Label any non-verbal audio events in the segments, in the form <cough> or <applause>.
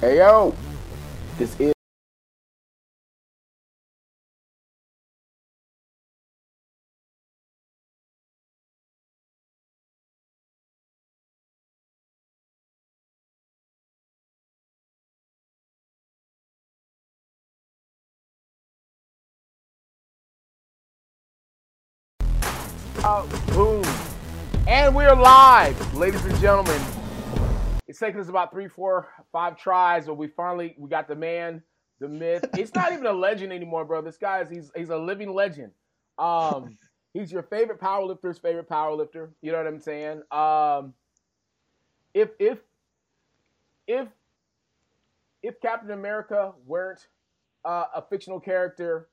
Hey yo, this is. Oh, boom. And we're live, ladies and gentlemen. It's taken us about three, four, five tries, but we finally we got the man, the myth. <laughs> It's not even a legend anymore, bro. This guy is he's he's a living legend. Um, <laughs> he's your favorite powerlifter's favorite powerlifter. You know what I'm saying? Um, if if if if Captain America weren't uh, a fictional character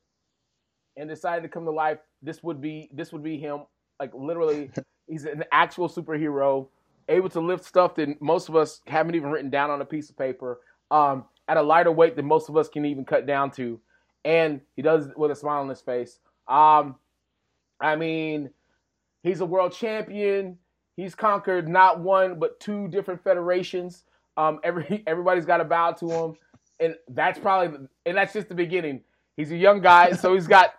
and decided to come to life, this would be this would be him. Like literally, <laughs> he's an actual superhero, able to lift stuff that most of us haven't even written down on a piece of paper, um, at a lighter weight than most of us can even cut down to, and he does it with a smile on his face. Um, I mean, he's a world champion. He's conquered not one but two different federations. Um, every <laughs> everybody's got to bow to him, and that's probably and that's just the beginning. He's a young guy, so he's got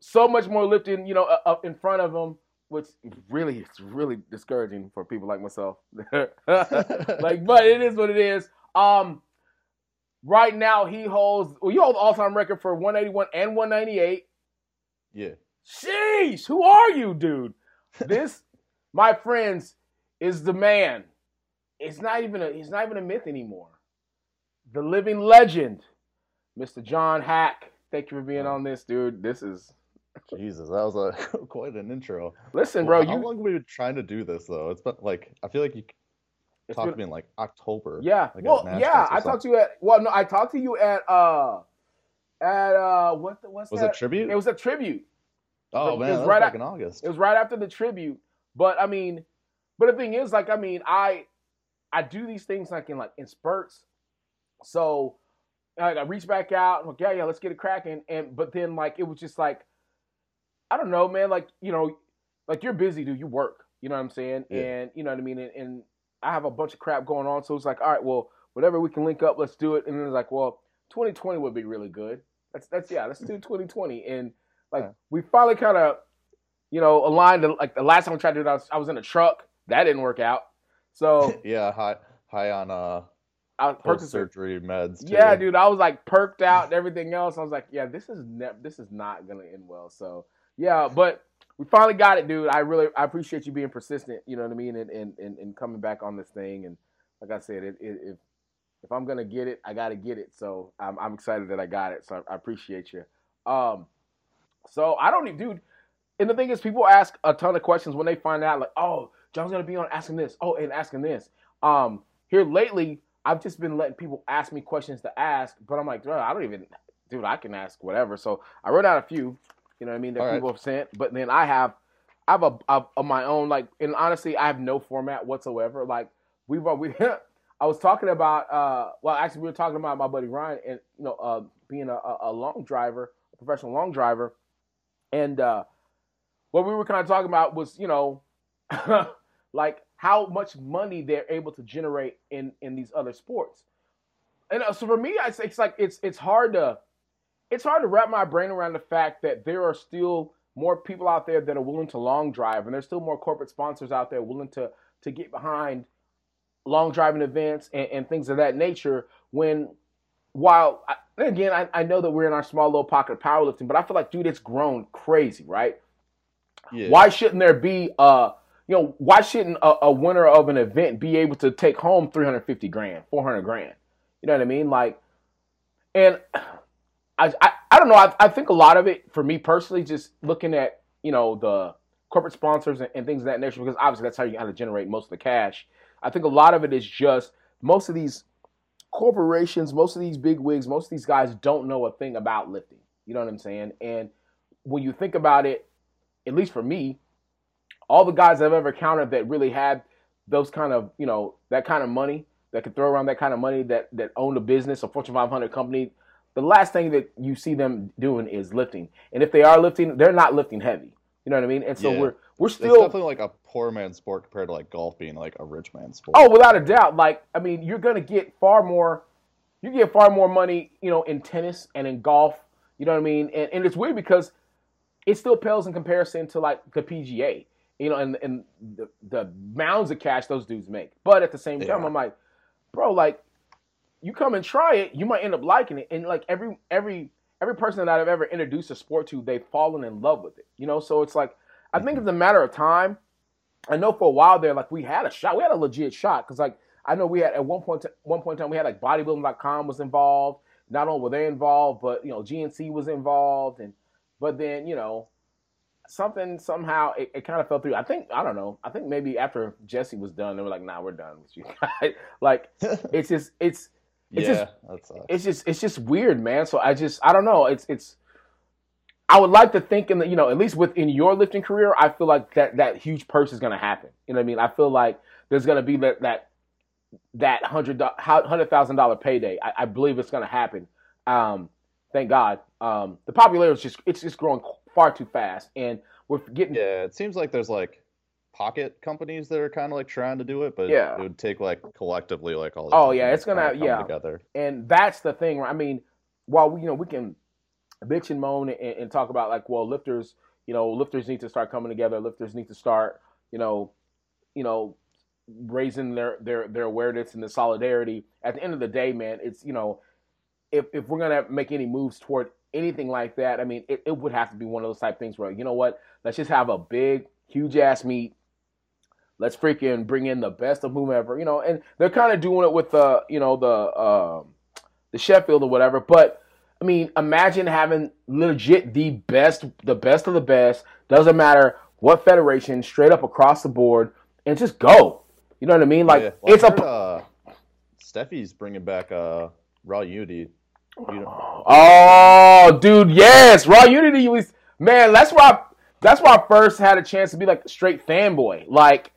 so much more lifting, you know, up in front of him, which really it's really discouraging for people like myself. <laughs> <laughs> like, but it is what it is. Um, right now he holds well, you hold the all-time record for 181 and 198. Yeah. Sheesh, who are you, dude? <laughs> This, my friends, is the man. It's not even a he's not even a myth anymore. The living legend, Mr. John Haack. Thank you for being on this, dude. This is Jesus, that was a <laughs> quite an intro. listen, bro. How You long have we been trying to do this though? It's been like I feel like you it's talked been- to me in like October. yeah. like well, yeah. I talked to you at well, no, I talked to you at uh at uh what the, what's Was that? it tribute? It was a tribute. oh it man, was that was right back at- in August. It was right after the tribute. But I mean, but the thing is, like, I mean, I I do these things like in like in spurts. So like, I reach back out, like, yeah, yeah, let's get it cracking. And but then like it was just like, I don't know, man. Like you know, like you're busy, dude. You work. You know what I'm saying? Yeah. And you know what I mean. And, and I have a bunch of crap going on, so it's like, all right, well, whatever we can link up, let's do it. And then it's like, well, 2020 would be really good. That's that's yeah, let's do <laughs> 2020. And like Yeah. we finally kind of you know, aligned. Like the last time I tried to do it, I was, I was in a truck. That didn't work out. So <laughs> yeah, high high on uh I post surgery meds. Too. Yeah, dude, I was like perked out and everything else. I was like, yeah, this is ne- this is not gonna end well. So yeah, but we finally got it, dude. I really I appreciate you being persistent. You know what I mean, and and and, and coming back on this thing. And like I said, it, it, if if I'm gonna get it, I gotta get it. So I'm I'm excited that I got it. So I, I appreciate you. Um, so I don't even, dude. And the thing is, people ask a ton of questions when they find out, like, oh, John's gonna be on asking this, oh, and asking this. Um, here lately, I've just been letting people ask me questions to ask, but I'm like, bro, I don't even, dude, I can ask whatever. So I wrote out a few, you know what I mean, that All right. people have sent, but then I have, I have a, a, a my own, like, and honestly, I have no format whatsoever. Like, we've, we, <laughs> I was talking about, uh, well, actually, we were talking about my buddy Ryan and, you know, uh, being a, a a long driver, a professional long driver, and uh, what we were kind of talking about was, you know, <laughs> like how much money they're able to generate in in these other sports. And uh, so for me, it's, it's like it's it's hard to it's hard to wrap my brain around the fact that there are still more people out there that are willing to long drive, and there's still more corporate sponsors out there willing to to get behind long driving events and, and things of that nature. When while I, again, I, I know that we're in our small little pocket of powerlifting, but I feel like, dude, it's grown crazy, right? Yeah. Why shouldn't there be a you know why shouldn't a, a winner of an event be able to take home 350 grand 400 grand you know what i mean like and i i, I don't know. I, I think a lot of it for me personally just looking at you know the corporate sponsors and, and things of that nature because obviously that's how you kind of generate most of the cash. I think a lot of it is just most of these corporations most of these big wigs most of these guys don't know a thing about lifting. You know what i'm saying? And when you think about it at least for me, all the guys I've ever encountered that really had those kind of, you know, that kind of money, that could throw around that kind of money, that that owned a business, a Fortune 500 company, the last thing that you see them doing is lifting. And if they are lifting, they're not lifting heavy. You know what I mean? And so Yeah. we're we're it's still definitely like a poor man's sport compared to like golf being like a rich man's sport. Oh, without a doubt. Like, I mean, you're gonna get far more you get far more money, you know, in tennis and in golf. You know what I mean? And, and it's weird because it still pales in comparison to like the PGA, you know, and and the, the mounds of cash those dudes make. But at the same time, Yeah. I'm like, bro, like you come and try it, you might end up liking it. And like every every every person that I've ever introduced a sport to, they've fallen in love with it. You know, so it's like I think mm-hmm. it's a matter of time. I know for a while there, like we had a shot, we had a legit shot because like I know we had at one point one point in time we had like bodybuilding.com was involved. Not only were they involved, but you know GNC was involved, and but then you know something somehow it, it kind of fell through. I think I don't know. I think maybe after Jesse was done, they were like, "Nah, we're done with you." <laughs> guys." like <laughs> it's just it's It's yeah, just- it's just it's just weird, man. So I just I don't know. It's it's I would like to think in the you know at least within your lifting career, I feel like that that huge purse is gonna happen. You know what I mean? I feel like there's gonna be that that that hundred hundred thousand dollar payday. I, I believe it's gonna happen. Um, thank God. Um, the popularity is just it's just growing far too fast, and we're getting yeah. It seems like there's like pocket companies that are kind of like trying to do it, but Yeah. it would take like collectively like all. The Oh, yeah, it's gonna- yeah. together. and that's the thing. right? I mean, while we, you know, we can bitch and moan and, and talk about like, well, lifters, you know, lifters need to start coming together. Lifters need to start, you know, you know, raising their their their awareness and the solidarity. At the end of the day, man, it's you know, if if we're gonna make any moves toward anything like that, I mean, it, it would have to be one of those type things where you know what, let's just have a big, huge ass meet. Let's freaking bring in the best of whomever, you know, and they're kind of doing it with the, you know, the um, the Sheffield or whatever. But I mean, imagine having legit the best, the best of the best. Doesn't matter what federation, straight up across the board, and just go. You know what I mean? Like Yeah, well, it's I a. heard, uh, Steffi's bringing back uh Raw Unity. You know, Oh, dude, yes, Raw Unity was man. That's why. I, that's why I first had a chance to be like straight fanboy. Like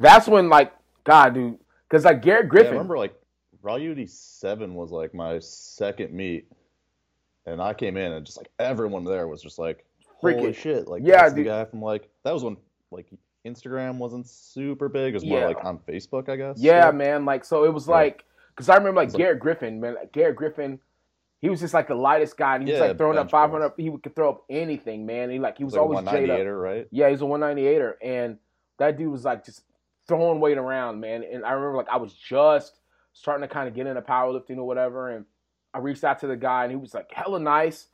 that's when like God, dude, because like Garrett Griffin. yeah, I remember like Raw Unity Seven was like my second meet, and I came in and just like everyone there was just like, holy Freaking- shit! Like yeah, that's the dude. guy from like that was when like Instagram wasn't super big. It was Yeah. more like on Facebook, I guess. Yeah, man. Like so, it was Yeah. like because I remember like It's like- Garrett Griffin, man. Like, Garrett Griffin, he was just like the lightest guy. And he was Yeah, like throwing up 500. press. He could throw up anything, man. He like he was was like always up. 198er, right? Yeah, he's a 198er, and that dude was like just throwing weight around, man. And I remember like I was just starting to kind of get into powerlifting or whatever, and I reached out to the guy, and he was like hella nice,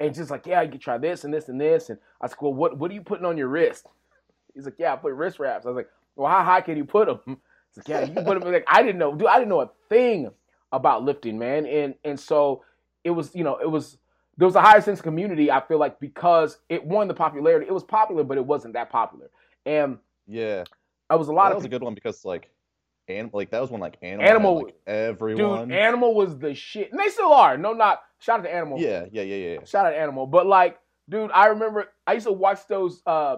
and just like, yeah, you can try this and this and this, and I was like, well, what what are you putting on your wrist? He's like, yeah, I put wrist wraps. I was like, well, how high can you put them? He's like, yeah, you can put them. Like I didn't know, dude, I didn't know a thing about lifting, man, and and so it was, you know, it was there was a higher sense of community. I feel like because it won the popularity. It was popular, but it wasn't that popular. And Yeah, I was a lot that of was a good one because like, and like that was when like Animal, Animal- had, like, everyone. dude. Animal was the shit, and they still are. No, not shout out to Animal. yeah, yeah, yeah, yeah. shout out to Animal. But like, dude, I remember I used to watch those, uh,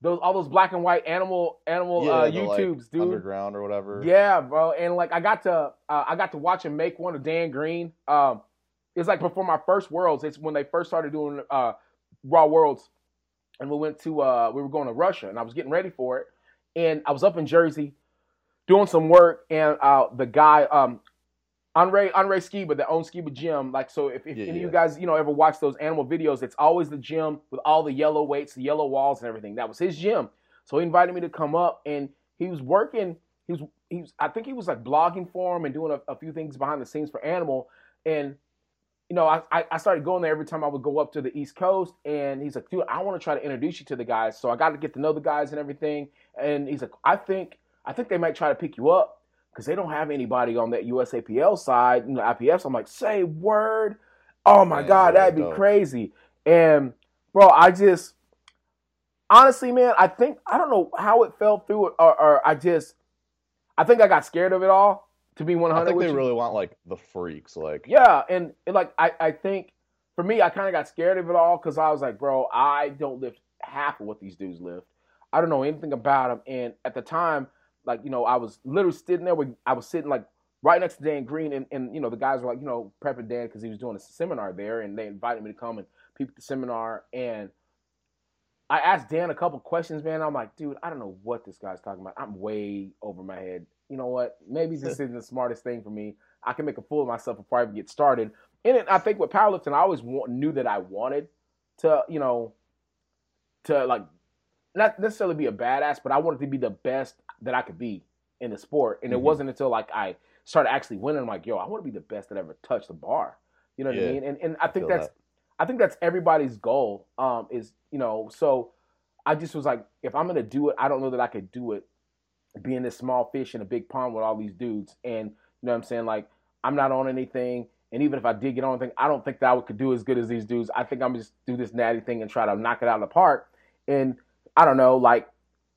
those all those black and white Animal Animal uh, the, like, YouTubes, dude. Underground or whatever. Yeah, bro. And like I got to uh, I got to watch him make one of Dan Green. Um it's like before my first worlds. It's when they first started doing uh Raw Worlds. And we went to uh we were going to Russia and I was getting ready for it. And I was up in Jersey doing some work and uh the guy um Andre Andre Skiba that owns Skiba Gym, like so if, if Yeah, any of you guys, you know, ever watch those animal videos, it's always the gym with all the yellow weights, the yellow walls and everything. That was his gym. So he invited me to come up and he was working, he was he was I think he was like blogging for him and doing a, a few things behind the scenes for Animal. And you know, I, I started going there every time I would go up to the East Coast and he's like, dude, I want to try to introduce you to the guys. So I got to get to know the guys and everything. And he's like, I think I think they might try to pick you up because they don't have anybody on that USAPL side, you know, IPF. So I'm like, say word. Oh my Man, God, that'd be dope. crazy. And bro, I just honestly, man, I think I don't know how it fell through, or, or I just, I think I got scared of it all. To be 100, I think they you. really want like the freaks, like Yeah, and, and like I, I think for me, I kind of got scared of it all because I was like, bro, I don't lift half of what these dudes lift. I don't know anything about them. And at the time, like you know, I was literally sitting there. With, I was sitting like right next to Dan Green, and, and you know, the guys were like, you know, prepping Dan because he was doing a seminar there, and they invited me to come and peep the seminar. And I asked Dan a couple questions, man. I'm like, dude, I don't know what this guy's talking about. I'm way over my head. You know what? Maybe this <laughs> isn't the smartest thing for me. I can make a fool of myself before I even get started. And it, I think with powerlifting, I always want, knew that I wanted to, you know, to like not necessarily be a badass, but I wanted to be the best that I could be in the sport. And it Mhm. wasn't until like I started actually winning, I'm like, yo, I want to be the best that ever touched the bar. You know what I mean? And and I think that's that. I think that's everybody's goal. Um, is you know, so I just was like, if I'm gonna do it, I don't know that I could do it being this small fish in a big pond with all these dudes. And you know what I'm saying? Like, I'm not on anything. And even if I did get on anything, I don't think that I could do as good as these dudes. I think I'm just do this natty thing and try to knock it out of the park. And I don't know, like,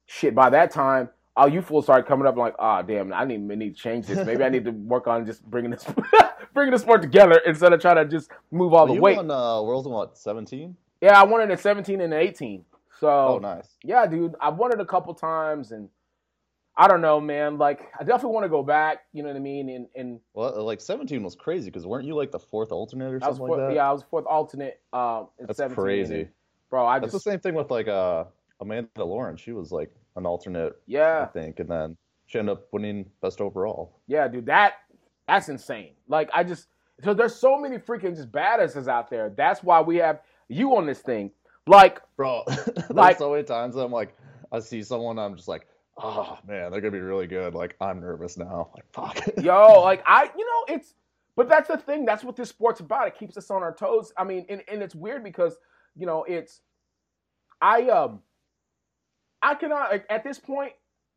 shit, by that time, all you fools started coming up like, ah, damn, I need, I need to change this. Maybe I need to <laughs> work on just bringing this, <laughs> bringing the sport together instead of trying to just move all Well, the you weight. won uh, Worlds in what, 17? Yeah, I won it at 17 and 18. So Oh, nice. yeah, dude, I've won it a couple times, and I don't know, man. Like, I definitely want to go back. You know what I mean? And and Well, like 17 was crazy because weren't you like the fourth alternate or something fourth, like that? yeah, I was fourth alternate. Um, at That's 17, crazy. bro. I That's just the same thing with like uh, Amanda Lawrence. She was like an alternate, yeah, I think, and then she ended up winning best overall. yeah, dude. That that's insane. Like, I just so there's so many freaking just badasses out there. That's why we have you on this thing. Like, Bro, <laughs> Like- so many times I'm like, I see someone, I'm just like, oh man, they're gonna be really good. Like I'm nervous now. Like fuck. <laughs> yo, like I, you know, it's, but that's the thing. That's what this sport's about. It keeps us on our toes. I mean, and, and it's weird because, you know, it's, I, um, I cannot, like, at this point,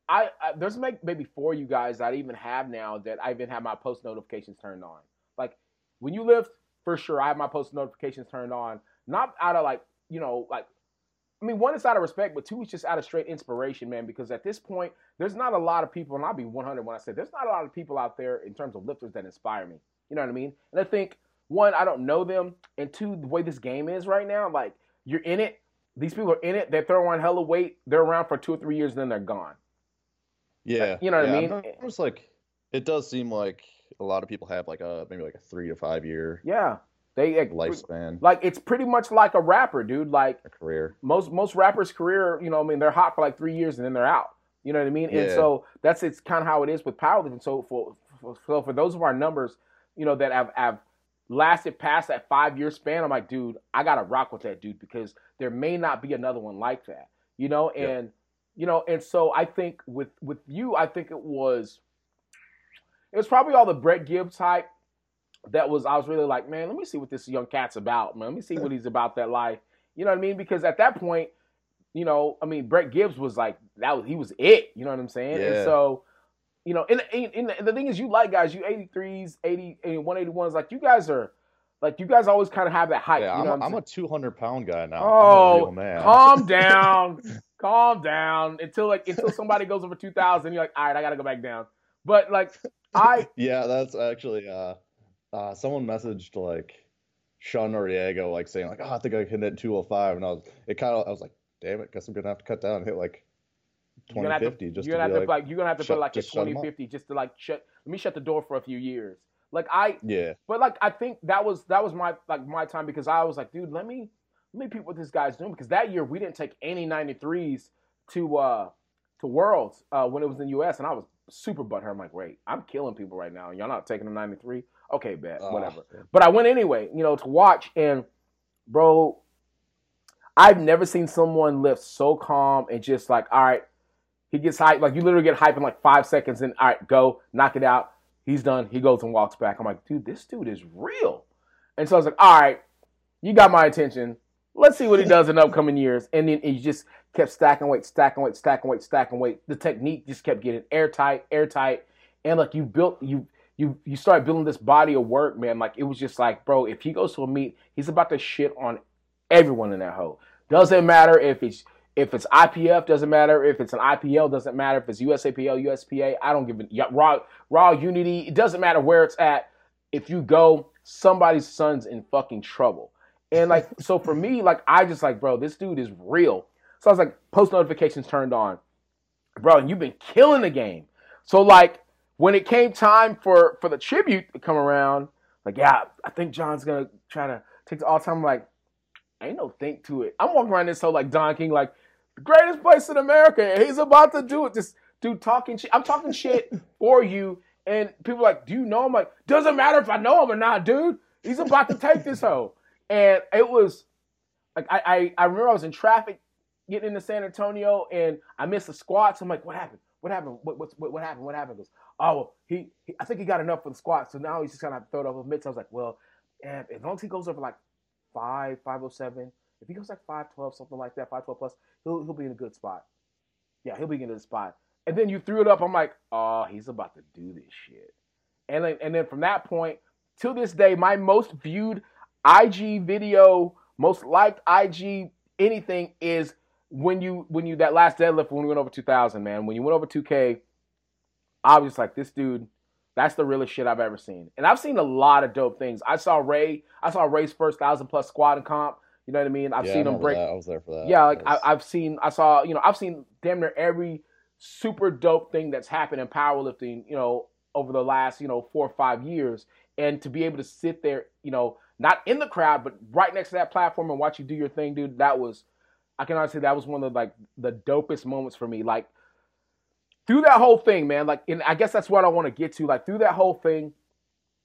I, I there's maybe four you guys I even have now that I even have my post notifications turned on. Like when you lift, for sure, I have my post notifications turned on, not out of like, you know, like, I mean, one is out of respect, but two is just out of straight inspiration, man. Because at this point, there's not a lot of people, and I'll be 100 when I say there's not a lot of people out there in terms of lifters that inspire me. You know what I mean? And I think one, I don't know them, and two, the way this game is right now, like you're in it. These people are in it. They throw on hella weight. They're around for two or three years, and then they're gone. Yeah. You know what I yeah, mean? It was like, it does seem like a lot of people have like a maybe like a three to five year Yeah, they like, lifespan, like it's pretty much like a rapper, dude. Like a career. most most rappers' career, you know, I mean, they're hot for like three years and then they're out. You know what I mean? Yeah. And so that's it's kind of how it is with powerlifting. So for, for so for those of our numbers, you know, that have have lasted past that five year span, I'm like, dude, I gotta rock with that dude because there may not be another one like that. You know, and you know, and so I think with with you, I think it was it was probably all the Brett Gibbs hype that was I was really like, man, let me see what this young cat's about, man. Let me see what he's about that life. You know what I mean? Because at that point, you know, I mean, Brett Gibbs was like that was he was it. You know what I'm saying? Yeah. And so, you know, and, and, and the thing is, you like guys, you 83s, 80, and 181s, like you guys are, like you guys always kind of have that hype. Yeah, you know I'm, I'm a 200 pound guy now. Oh, I'm a real man. Calm down, <laughs> calm down until like until somebody goes over 2,000, you're like, all right, I gotta go back down. But like I, <laughs> Yeah, that's actually uh, uh, someone messaged like Sean Noriega like saying like, oh, I think I can hit 205, and I was it kind of I was like, damn it, guess I'm gonna have to cut down and hit like you're gonna have to, 2050 just you're gonna be have like, to like, you're gonna have to shut- put like a just shut 'em up. 2050 just to like shut. Let me shut the door for a few years. Like I, yeah, But like I think that was that was my like my time because I was like, dude, let me let me peep what this guy's doing because that year we didn't take any 93s to uh to Worlds uh when it was in the US and I was super butthurt. I'm like, wait, I'm killing people right now. Y'all not taking a 93? Okay, bet, Ah, whatever. But I went anyway, you know, to watch and bro, I've never seen someone lift so calm and just like, all right, he gets hyped, like you literally get hyped in like five seconds and all right, go, knock it out. He's done. He goes and walks back. I'm like, dude, this dude is real. And so I was like, all right, you got my attention. Let's see what he does in upcoming years. And then he just kept stacking weight, stacking weight, stacking weight, stacking weight. The technique just kept getting airtight, airtight. And like you built you you you started building this body of work, man. Like it was just like, bro, if he goes to a meet, he's about to shit on everyone in that hole. Doesn't matter if it's if it's IPF, doesn't matter if it's an IPL, doesn't matter if it's USAPL, USPA. I don't give a raw raw unity. It doesn't matter where it's at. If you go, somebody's son's in fucking trouble. And like <laughs> so for me, like I just like, bro, this dude is real. So I was like, post notifications turned on, bro. And you've been killing the game. So like when it came time for for the tribute to come around, like yeah, I think John's gonna try to take the all time. Like ain't no think to it. I'm walking around this whole like Don King, like the greatest place in America. and He's about to do it. Just dude talking shit. I'm talking shit <laughs> for you, And people are like, do you know him? Like, doesn't matter if I know him or not, dude. He's about to take this hoe. And it was like I, I, I remember I was in traffic getting into San Antonio and I missed the squats. I'm like, what happened? What happened? What what what, what happened? What happened? Goes, oh, he, he, I think he got enough for the squats, so now he's just gonna throw it over mitts. I was like, well, and as long as he goes over like five, five oh seven, if he goes like five twelve, something like that, five twelve plus, he'll he'll be in a good spot. Yeah, he'll be in a good spot. And then you threw it up. I'm like, oh, he's about to do this shit. And then, and then from that point to this day, my most viewed IG video, most liked IG anything is when you when you that last deadlift when we went over 2000, man. When you went over 2K, I was just like, this dude, that's the realest shit I've ever seen. And I've seen a lot of dope things. I saw Ray. I saw Ray's first thousand plus squat and comp. You know what I mean? I've Yeah, seen him break. that. I was there for that. Yeah, like That I, was- I've seen, I saw, you know, I've seen damn near every super dope thing that's happened in powerlifting, you know, over the last, you know, four or five years, and to be able to sit there, you know, not in the crowd, but right next to that platform and watch you do your thing, dude, that was, I can honestly, say that was one of like the dopest moments for me. Like through that whole thing, man. Like, and I guess that's what I want to get to. Like through that whole thing,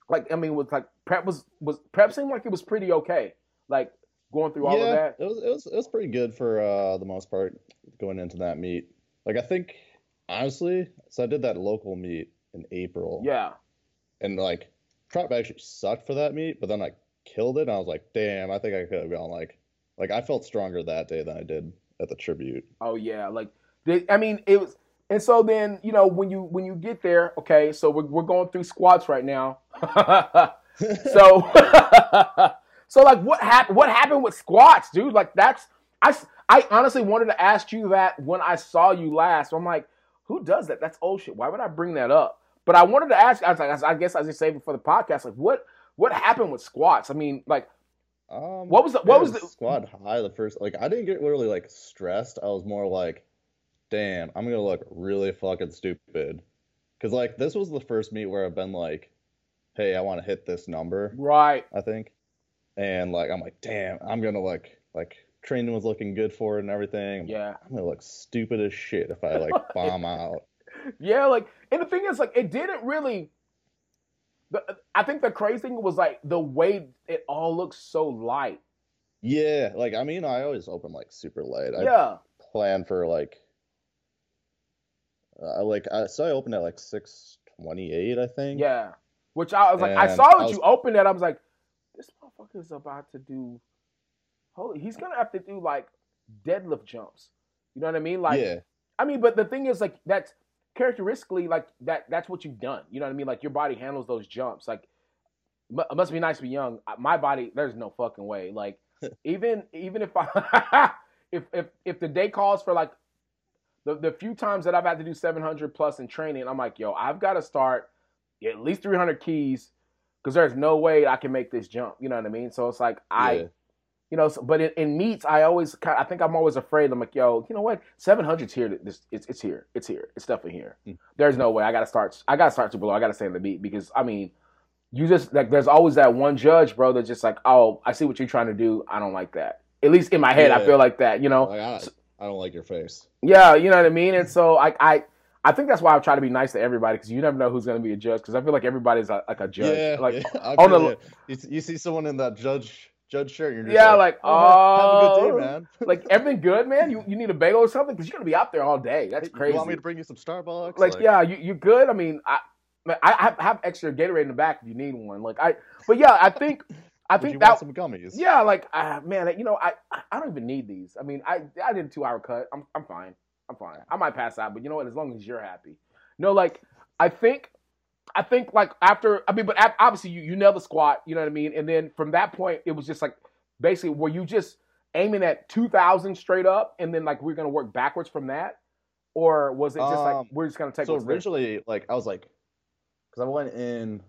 like I mean, with like prep was was prep seemed like it was pretty okay. Like going through all yeah, of that. it was it was it was pretty good for uh the most part going into that meet. Like I think honestly, so I did that local meet in April. Yeah. And like prep actually sucked for that meet, but then I killed it and I was like, damn, I think I could have gone like like I felt stronger that day than I did at the tribute. Oh yeah, like I mean it was, and so then you know when you when you get there, okay, so we're we're going through squats right now. <laughs> so <laughs> so like what happened? What happened with squats, dude? Like that's I I honestly wanted to ask you that when I saw you last. I'm like, who does that? That's old shit. Why would I bring that up? But I wanted to ask. I was like, I guess I just saved it for the podcast. Like what what happened with squats? I mean, like Um, What was the- what was the- squad high the first? Like I didn't get really like stressed. I was more like, damn, I'm gonna look really fucking stupid. Cause like this was the first meet where I've been like, hey, I want to hit this number. right? I think, and like I'm like, damn, I'm gonna look like training was looking good for it and everything. Yeah. I'm gonna look stupid as shit if I <laughs> like bomb out. Yeah, like, and the thing is, like, it didn't really. The, I think the crazy thing was like the way it all looks so light. Yeah, like I mean, I always open like super light. I yeah, plan for like uh, like I so I opened at like 628 I think. yeah. Which I was like, I And saw I that was- you opened it. I was like, this motherfucker's about to do. Holy, he's gonna have to do like deadlift jumps. You know what I mean? Like, yeah. I mean, but the thing is, like, that's characteristically like that. That's what you've done. You know what I mean? Like, your body handles those jumps. Like, it must be nice to be young. My body, there's no fucking way. Like, <laughs> even even if I <laughs> if if if the day calls for like the the few times that I've had to do 700 plus in training, I'm like, yo, I've got to start at least 300 keys because there's no way I can make this jump. You know what I mean? So it's like I yeah. you know, so, but in, in meets, I always, I think I'm always afraid. I'm like, yo, you know what? 700's here. This, it's, it's here. It's here. It's definitely here. Mm. There's no way. I gotta start. I gotta start super low. I gotta stay in the meet because I mean, you just like, there's always that one judge, bro, that's just like, oh, I see what you're trying to do. I don't like that. At least in my head, I feel like that. You know? Like, I, I don't like your face. Yeah, you know what I mean. And so I, I, I think that's why I try to be nice to everybody because you never know who's gonna be a judge. Because I feel like everybody's a, like a judge. Yeah, like, yeah, on the- you. you, see- someone in that judge judge shirt, and you're just Yeah, like, like, oh, have a oh, good day, oh. man. <laughs> like everything good, man. You you need a bagel or something because you're gonna be out there all day. That's crazy. You want me to bring you some Starbucks? like, yeah, you you good? I mean, I I have, have extra Gatorade in the back if you need one. Like I, but yeah, I think I think you that want some gummies? yeah, like uh, man, you know, I I don't even need these. I mean, I I did a two hour cut. I'm I'm fine. I'm fine. I might pass out, but you know what? As long as you're happy. No, like I think. I think like after I mean, but obviously you, you nailed the squat, you know what I mean, and then from that point it was just like basically were you just aiming at two thousand straight up, and then like we're gonna work backwards from that, or was it just like Um, we're just gonna take So what's there? originally, like, I was like, because I went in,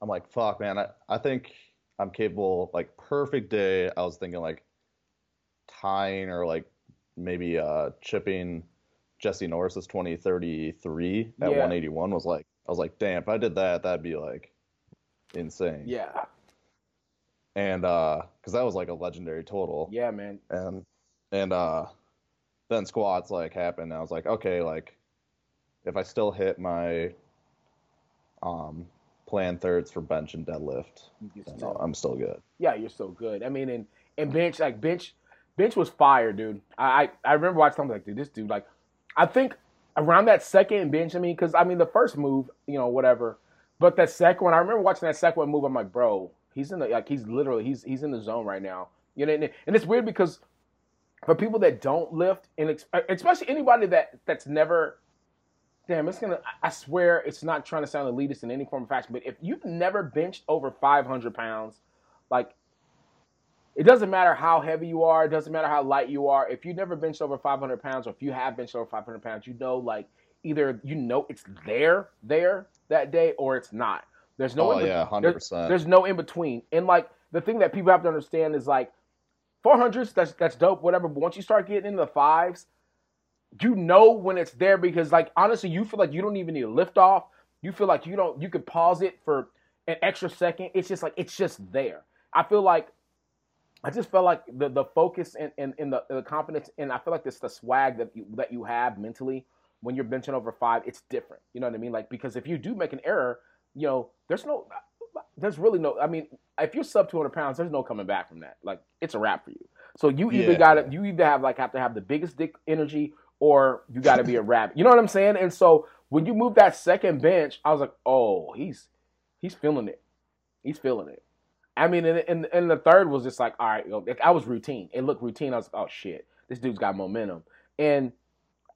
I'm like, fuck, man, I, I think I'm capable, like, perfect day. I was thinking, like, tying or, like, maybe uh chipping Jesse Norris's 2033 at Yeah. 181 was like, I was like, damn, if I did that, that'd be, like, insane. Yeah, And, uh, because that was, like, a legendary total. yeah, man. and and uh then squats like happened and i was like okay like if i still hit my um, playing thirds for bench and deadlift, still, I'm still good. Yeah, you're still good. I mean, and and bench like bench, bench was fire, dude. I I, I remember watching something like, dude, this dude like, I think around that second bench. I mean, because I mean the first move, you know, whatever, but that second one, I remember watching that second one move. I'm like, bro, he's in the like he's literally he's he's in the zone right now. You know, and, and it's weird because for people that don't lift, and especially anybody that that's never damn, it's gonna. I swear, it's not trying to sound elitist in any form of fashion, but if you've never benched over 500 pounds, like, it doesn't matter how heavy you are, it doesn't matter how light you are. If you've never benched over 500 pounds, or if you have benched over 500 pounds, you know, like, either you know it's there, there that day, or it's not. There's no. Oh yeah, hundred percent. There's no in between, and like the thing that people have to understand is like, 400s, that's that's dope, whatever. But once you start getting into the fives, you know when it's there because like honestly, you feel like you don't even need a lift off. You feel like you don't you could pause it for an extra second. It's just like it's just there. I feel like I just felt like the the focus and, and, and the, the confidence and I feel like this the swag that you that you have mentally when you're benching over five, it's different. You know what I mean? Like because if you do make an error, you know, there's no there's really no I mean, if you're sub 200 pounds, there's no coming back from that. Like it's a wrap for you. So you either yeah. gotta you either have like have to have the biggest dick energy or you got to be a <laughs> rabbit. You know what I'm saying? And so when you move that second bench, I was like, oh, he's he's feeling it. He's feeling it. I mean, and, and, and the third was just like, all right, I was routine. It looked routine. I was like, oh shit, this dude's got momentum. And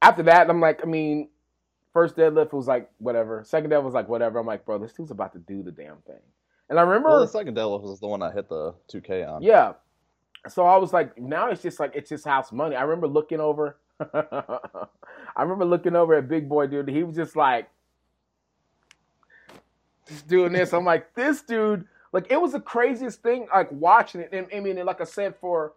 after that, I'm like, I mean, first deadlift was like whatever. Second deadlift was like whatever. I'm like, bro, this dude's about to do the damn thing. And I remember well, the second deadlift was the one I hit the 2K on. Yeah. So I was like, now it's just like it's just house money. I remember looking over <laughs> I remember looking over at Big Boy, dude. He was just like, just doing this. I'm like, this dude, like, it was the craziest thing, like, watching it. And I mean, and like I said, for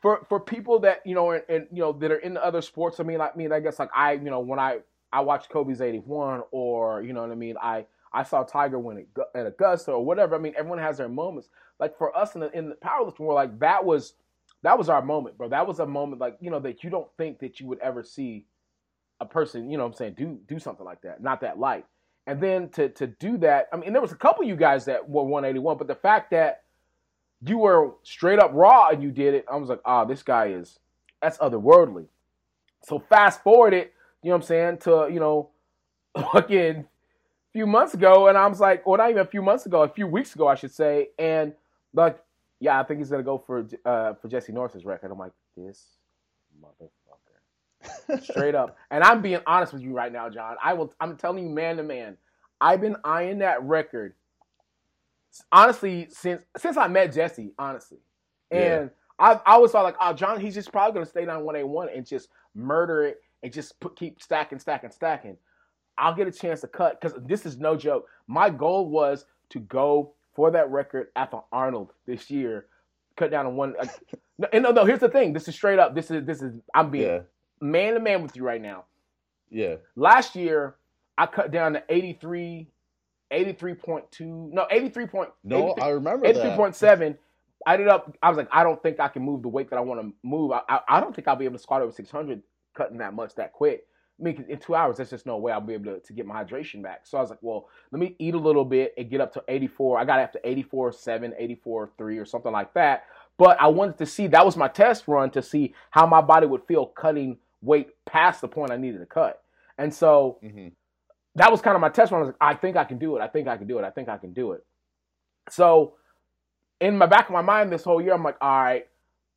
for for people that you know and, and, you know that are in other sports. I mean, like, I mean, I guess like I, you know, when I I watched Kobe's '81, or you know what I mean, I I saw Tiger win at Augusta or whatever. I mean, everyone has their moments. Like for us in the in the powerlifting world, like that was that was our moment, bro. That was a moment like, you know, that you don't think that you would ever see a person, you know I'm saying, do do something like that. Not that light. And then to to do that, I mean, there was a couple you guys that were 181, but the fact that you were straight up raw and you did it, I was like, ah, oh, this guy is that's otherworldly. So fast forward it, you know what I'm saying, to, you know, <laughs> a few months ago, and I was like, well, not even a few months ago, a few weeks ago, I should say, and like yeah, I think he's gonna go for uh, for Jesse Norris's record. I'm like, this motherfucker, <laughs> straight up. And I'm being honest with you right now, John. I will. I'm telling you, man to man, I've been eyeing that record honestly since since I met Jesse. Honestly, and yeah. I I always thought like, oh, John, he's just probably gonna stay down one a one and just murder it and just put, keep stacking, stacking, stacking. I'll get a chance to cut because this is no joke. My goal was to go for that record after Arnold this year. Cut down to one. Uh, no, no, no. Here's the thing. This is straight up. This is this is. I'm being man to man with you right now. Yeah. Last year, I cut down to 83, 83.2. No, 83. Point, no, I remember 83.7. I ended up. I was like, I don't think I can move the weight that I want to move. I, I, I don't think I'll be able to squat over 600 cutting that much that quick. I mean, in two hours, there's just no way I'll be able to, to get my hydration back. So I was like, well, let me eat a little bit and get up to 84. I got up to 84, 7, 84, 3 or something like that. But I wanted to see, that was my test run to see how my body would feel cutting weight past the point I needed to cut. And so mm-hmm. that was kind of my test run. I was like, I think I can do it. I think I can do it. I think I can do it. So in my back of my mind this whole year, I'm like, all right,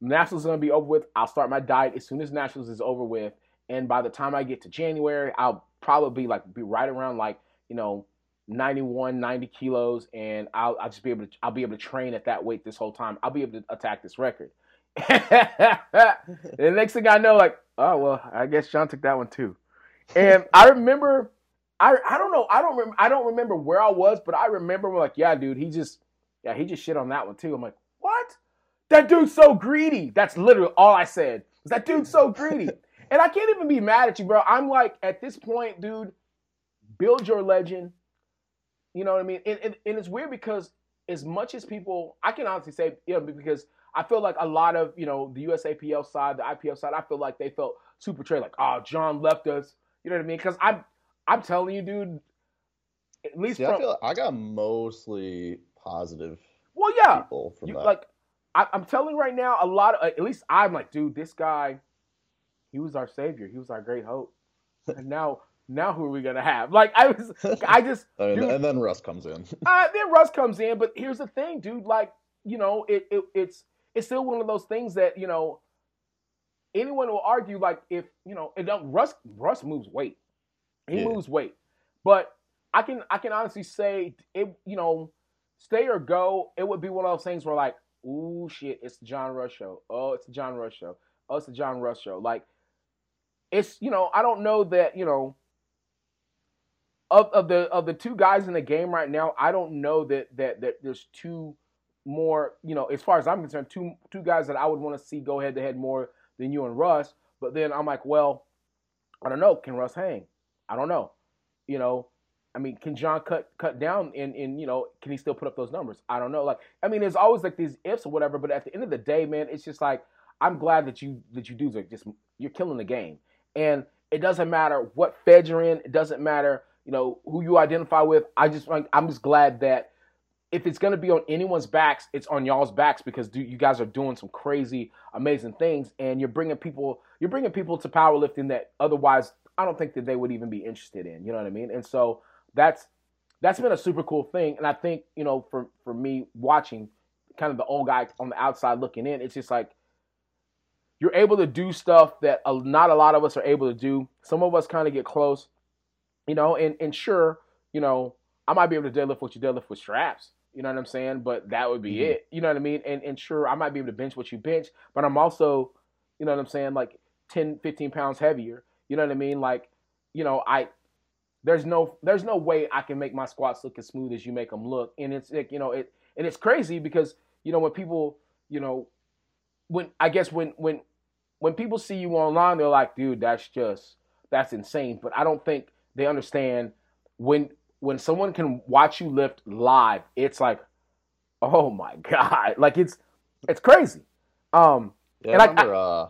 Nationals is going to be over with. I'll start my diet as soon as Nationals is over with and by the time I get to January, I'll probably like be right around like you know 91, 90 kilos, and I'll I'll just be able to I'll be able to train at that weight this whole time. I'll be able to attack this record. <laughs> the next thing I know, like, oh well, I guess Sean took that one too. And I remember, I I don't know, I don't rem- I don't remember where I was, but I remember like, yeah, dude, he just yeah he just shit on that one too. I'm like, what? That dude's so greedy. That's literally all I said. That dude's so greedy? And I can't even be mad at you, bro. I'm like, at this point, dude, build your legend. You know what I mean? And, and, and it's weird because as much as people, I can honestly say, you know, because I feel like a lot of, you know, the USAPL side, the IPL side, I feel like they felt super betrayed, like, oh, John left us. You know what I mean? Because I'm, I'm telling you, dude, at least See, from I feel like I got mostly positive well, yeah, people from you, that. like I, I'm telling right now, a lot of at least I'm like, dude, this guy, he was our savior, he was our great hope, and now now who are we gonna have? Like I was, I just <laughs> and, dude, and then Russ comes in. <laughs> uh, then Russ comes in, but here's the thing, dude. Like, you know, it, it it's it's still one of those things that you know anyone will argue. Like, if you know, it don't Russ Russ moves weight, he Yeah. moves weight, but I can I can honestly say it. You know, stay or go. It would be one of those things where like, oh shit, it's the John Russ show. Oh, it's the John Russ show. Oh, it's the John Russ show. Like, it's you know, I don't know that you know of, of the of the two guys in the game right now, I don't know that that that there's two more, you know, as far as I'm concerned, two two guys that I would want to see go head to head more than you and Russ. But then I'm like, well, I don't know. Can Russ hang? I don't know. You know, I mean, can John cut cut down and and you know, can he still put up those numbers? I don't know. Like, I mean, there's always like these ifs or whatever. But at the end of the day, man, it's just like I'm glad that you that you dudes are just you're killing the game, and it doesn't matter what fed you're in. It doesn't matter you know who you identify with. I just I'm just glad that if it's gonna be on anyone's backs, it's on y'all's backs because you guys are doing some crazy, amazing things, and you're bringing people you're bringing people to powerlifting that otherwise I don't think that they would even be interested in. You know what I mean? And so that's that's been a super cool thing, and I think you know for for me watching kind of the old guy on the outside looking in, it's just like you're able to do stuff that a, not a lot of us are able to do. Some of us kind of get close, you know, and, and sure, you know, I might be able to deadlift what you deadlift with straps. You know what I'm saying? But that would be Mhm. it. You know what I mean? And and sure, I might be able to bench what you bench, but I'm also, you know what I'm saying, like 10, 15 pounds heavier. You know what I mean? Like, you know, I there's no there's no way I can make my squats look as smooth as you make them look. And it's like, you know, it and it's crazy because, you know, when people, you know, when I guess when when when people see you online, they're like, dude, that's just that's insane. But I don't think they understand when when someone can watch you lift live, it's like, oh my <laughs> god, like it's it's crazy. Um, Yeah, And I I- uh,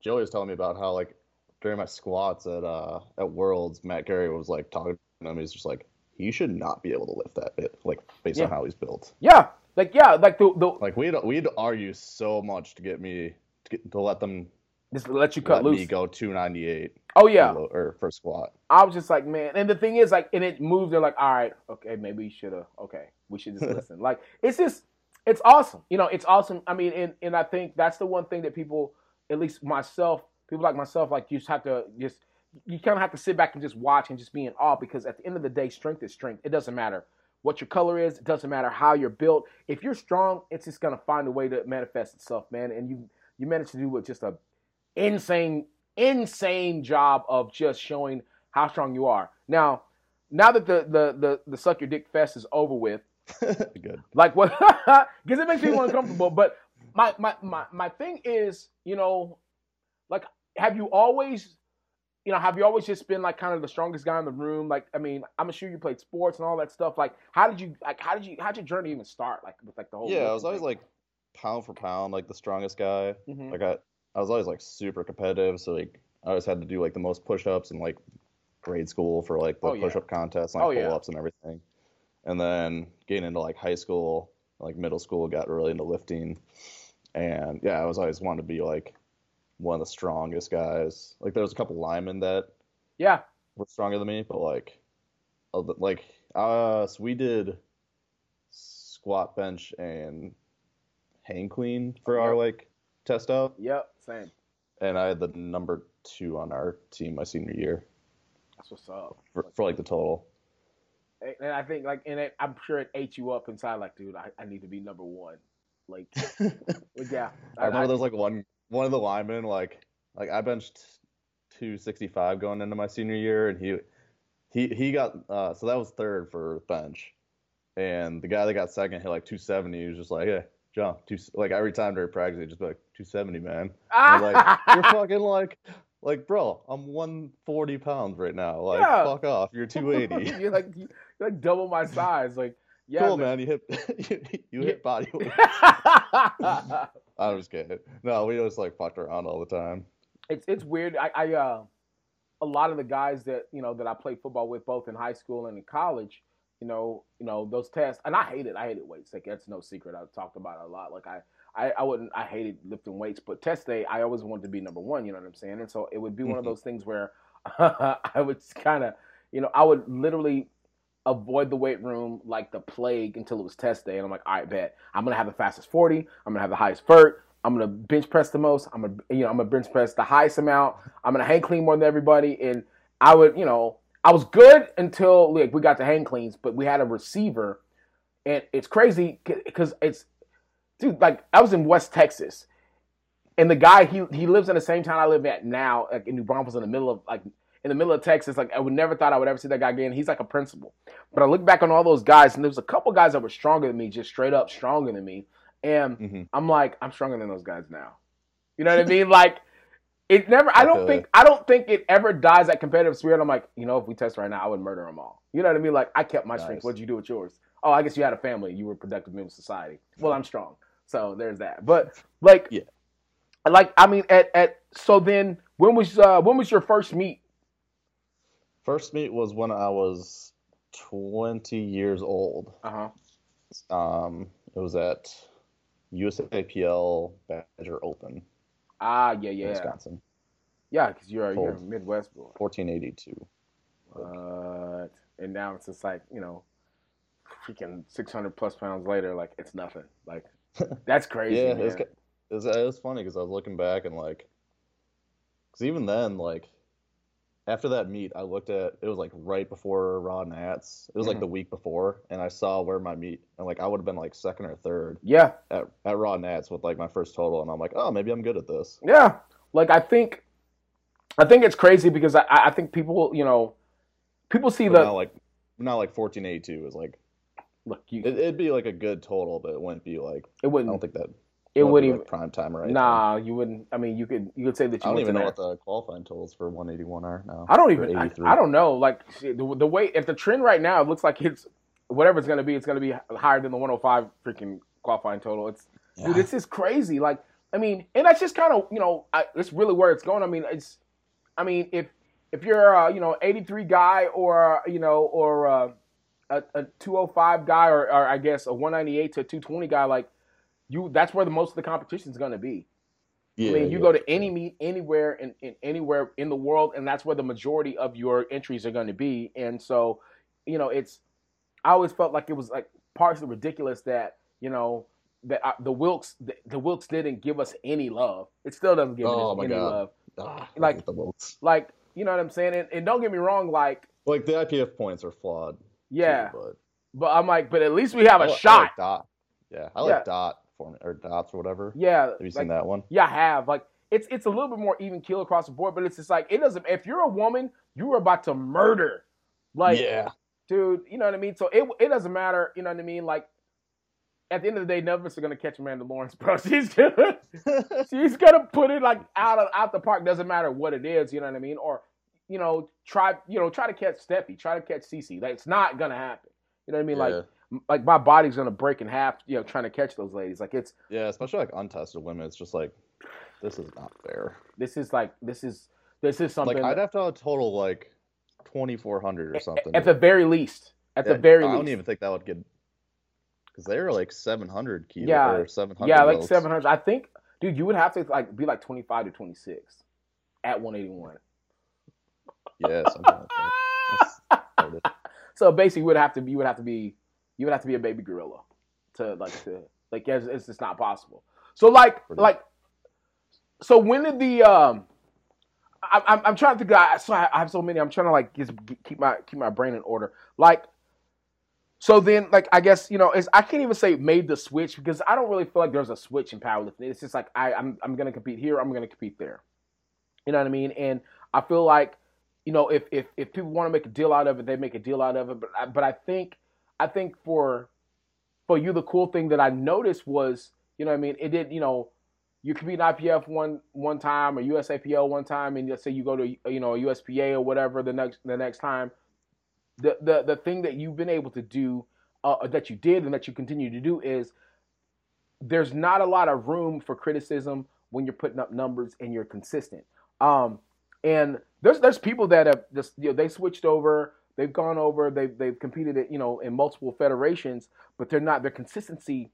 Joey was telling me about how like during my squats at uh at Worlds, Matt Gary was like talking to him. He's just like, he should not be able to lift that bit, like based on how he's built. yeah, like yeah, like the the Like we'd we'd argue so much to get me to, get, to let them just let you cut let loose. me go 298 Oh yeah, for, or for squat. I was just like, man. And the thing is, like, and it moved. They're like, all right, okay, maybe you should have. Okay, we should just <laughs> listen. Like, it's just, it's awesome. You know, it's awesome. I mean, and and I think that's the one thing that people, at least myself, people like myself, like you just have to just, you kind of have to sit back and just watch and just be in awe because at the end of the day, strength is strength. It doesn't matter what your color is. It doesn't matter how you're built. If you're strong, it's just gonna find a way to manifest itself, man. And you you managed to do with just a insane, insane job of just showing how strong you are. Now, now that the the the, the suck your dick fest is over with, <laughs> Good. like what? <laughs> Because it makes people uncomfortable. But my my my my thing is, you know, like have you always, you know, have you always just been like kind of the strongest guy in the room? Like, I mean, I'm sure you played sports and all that stuff. Like, how did you like? How did you? How'd your journey even start? Like with like the whole. Yeah, I was always like pound for pound, like the strongest guy. hmm Like I, I was always like super competitive, so like I always had to do like the most push-ups in like grade school for like the Oh, yeah. push-up contests, and, like Oh, pull-ups and everything. And then getting into like high school, like middle school, got really into lifting, and yeah, I was always wanted to be like one of the strongest guys. Like there was a couple linemen that yeah. were stronger than me, but like, like uh, so we did squat, bench, and hang clean for our like test out Yep. Same. and I had the number two on our team my senior year That's what's up. for, for like the total. And I think like, and it, I'm sure it ate you up inside. Like, dude, I, I need to be number one. Like, <laughs> yeah. I remember there was like one one of the linemen like like I benched 265 going into my senior year, and he he he got uh, so that was third for bench, and the guy that got second hit like 270. He was just like, yeah, jump two like every time during practice, he'd just be like 270, man. <laughs> Like, you're fucking like. Like, bro, I'm 140 pounds right now. Like, Yeah. fuck off. You're 280. <laughs> you're like you're like double my size. Like, yeah. cool, man. You hit <laughs> you, you hit body weight. I'm just kidding. No, we just like fucked around all the time. it's it's weird. I, I uh, a lot of the guys that you know that I played football with, both in high school and in college, you know, you know those tests, and I hate it. I hated weights. Like that's no secret. I've talked about it a lot. Like I, I, I wouldn't, I hated lifting weights, but test day, I always wanted to be number one. You know what I'm saying? And so it would be one of Mhm. those things where <laughs> I would kind of, you know, I would literally avoid the weight room like the plague until it was test day, and I'm like, all right, bet I'm gonna have the fastest 40. I'm gonna have the highest vert. I'm gonna bench press the most. I'm gonna, you know, I'm gonna bench press the highest amount. I'm gonna hang clean more than everybody, and I would, you know, I was good until like we got to hang cleans, but we had a receiver, and it's crazy because it's, dude, like I was in West Texas, and the guy he he lives in the same town I live at now, like in New Braunfels, in the middle of like in the middle of Texas. Like I would never thought I would ever see that guy again. He's like a principal, but I look back on all those guys, and there's a couple guys that were stronger than me, just straight up stronger than me, and hmm I'm like, I'm stronger than those guys now. You know what I mean? <laughs> Like, it never. I don't think. I don't think it ever dies that competitive spirit. I'm like, you know, if we test right now, I would murder them all. You know what I mean? Like, I kept my strength. What'd you do with yours? Oh, I guess you had a family. You were a productive member of society. Well, I'm strong. So there's that. But like, Yeah. like I mean, at at so then when was uh when was your first meet? First meet was when I was 20 years old. Uh huh. Um, it was at USAPL Badger Open, Ah, yeah, yeah, Wisconsin, yeah. Because you're you're a Midwest boy. 1482. But and now it's just like you know, freaking six hundred plus pounds later, like it's nothing. Like <laughs> that's crazy. Yeah, man. it was, it was, it was funny because I was looking back and like, because even then, like, after that meet, I looked at it was like right before Raw Nats. It was Mhm. like the week before, and I saw where my meet, and like I would have been like second or third yeah, at, at Raw Nats with like my first total, and I'm like, oh, maybe I'm good at this. yeah. Like I think, I think it's crazy because I I think people you know, people see But the now like not like 1482 is like look you. it, it'd be like a good total, but it wouldn't be like It wouldn't. I don't think that It wouldn't even. like prime time right Nah, you wouldn't. I mean, you could you could say that you I don't even know there. what the qualifying totals for 181 are now. I don't even. I, I don't know. Like shit, the, the way if the trend right now, it looks like it's whatever it's gonna be. It's gonna be higher than the 105 freaking qualifying total. It's Yeah. dude, this is crazy. Like I mean, and that's just kind of you know, I, it's really where it's going. I mean, it's. I mean, if if you're a you know 83 guy or you know or uh, a, a 205 guy or, or I guess a 198 to 220 guy, like you, that's where the most of the competition is gonna be. Yeah, I mean, you yeah, go to any meet anywhere in, in anywhere in the world, and that's where the majority of your entries are going to be. And so, you know, it's I always felt like it was like partially ridiculous that you know that I, the Wilks the, the Wilks didn't give us any love. It still doesn't give Oh us any God. love. Ah, like- the Wilks. Like you know what I'm saying? And, and don't get me wrong, like Like the IPF points are flawed. too, yeah, but but I'm like, but at least we have I a li- I shot. like dot. Yeah, I Yeah. like dot form or dots or whatever. yeah, Have you like, seen that one? Yeah, I have. Like it's it's a little bit more even keel across the board, but it's just like it doesn't. If you're a woman, you are about to murder. Like, yeah. dude, you know what I mean. So it it doesn't matter. You know what I mean. Like at the end of the day, none of us are gonna catch Amanda Lawrence, bro. <laughs> She's gonna <laughs> she's gonna put it like out of out the park. Doesn't matter what it is. You know what I mean. Or you know try you know try to catch Stefi, try to catch Cece. Like, it's not gonna happen. You know what I mean? Like yeah. m- like my body's gonna break in half. You know, trying to catch those ladies. Like it's yeah, especially like untested women. It's just like this is not fair. this is like this is this is something. Like I'd have to have a total like 2400 or something. At the very least. At the very I least. I don't even think that would get because they're like 700 kilo Yeah, or 700. yeah, like 700. I think, dude, you would have to like be like 25 to 26 at 181. Yeah, something like that. <laughs> So basically, would have to be, you would have to be, you would have to be a baby gorilla to like to like it's, it's just not possible. So like like, so when did the um, I, I'm I'm trying to think. I, so I, I have so many. I'm trying to like just keep my keep my brain in order. Like, so then like I guess you know it's I can't even say made the switch because I don't really feel like there's a switch in powerlifting. It's just like I I'm I'm gonna compete here. I'm gonna compete there. You know what I mean? And I feel like you know if if if people want to make a deal out of it, they make a deal out of it. But I, but I think I think for for you the cool thing that I noticed was you know I mean it did you know you compete an IPF one one time or USAPL one time, and let's say you go to you know USPA or whatever the next the next time. The the the thing that you've been able to do uh, that you did and that you continue to do is there's not a lot of room for criticism when you're putting up numbers and you're consistent. Um, and there's there's people that have just you know they switched over they've gone over, they've they've competed at, you know, in multiple federations, but they're not their consistency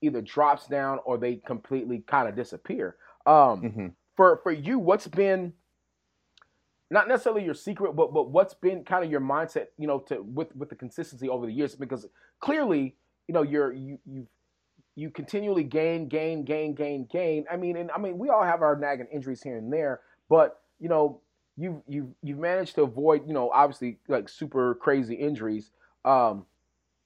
either drops down or they completely kind of disappear. Um, hmm for for you, what's been not necessarily your secret, but but what's been kind of your mindset, you know, to with with the consistency over the years? Because clearly, you know, you're you you you continually gain, gain, gain, gain, gain. I mean, and I mean, we all have our nagging injuries here and there, but you know, you've you've you've managed to avoid, you know, obviously like super crazy injuries. Um,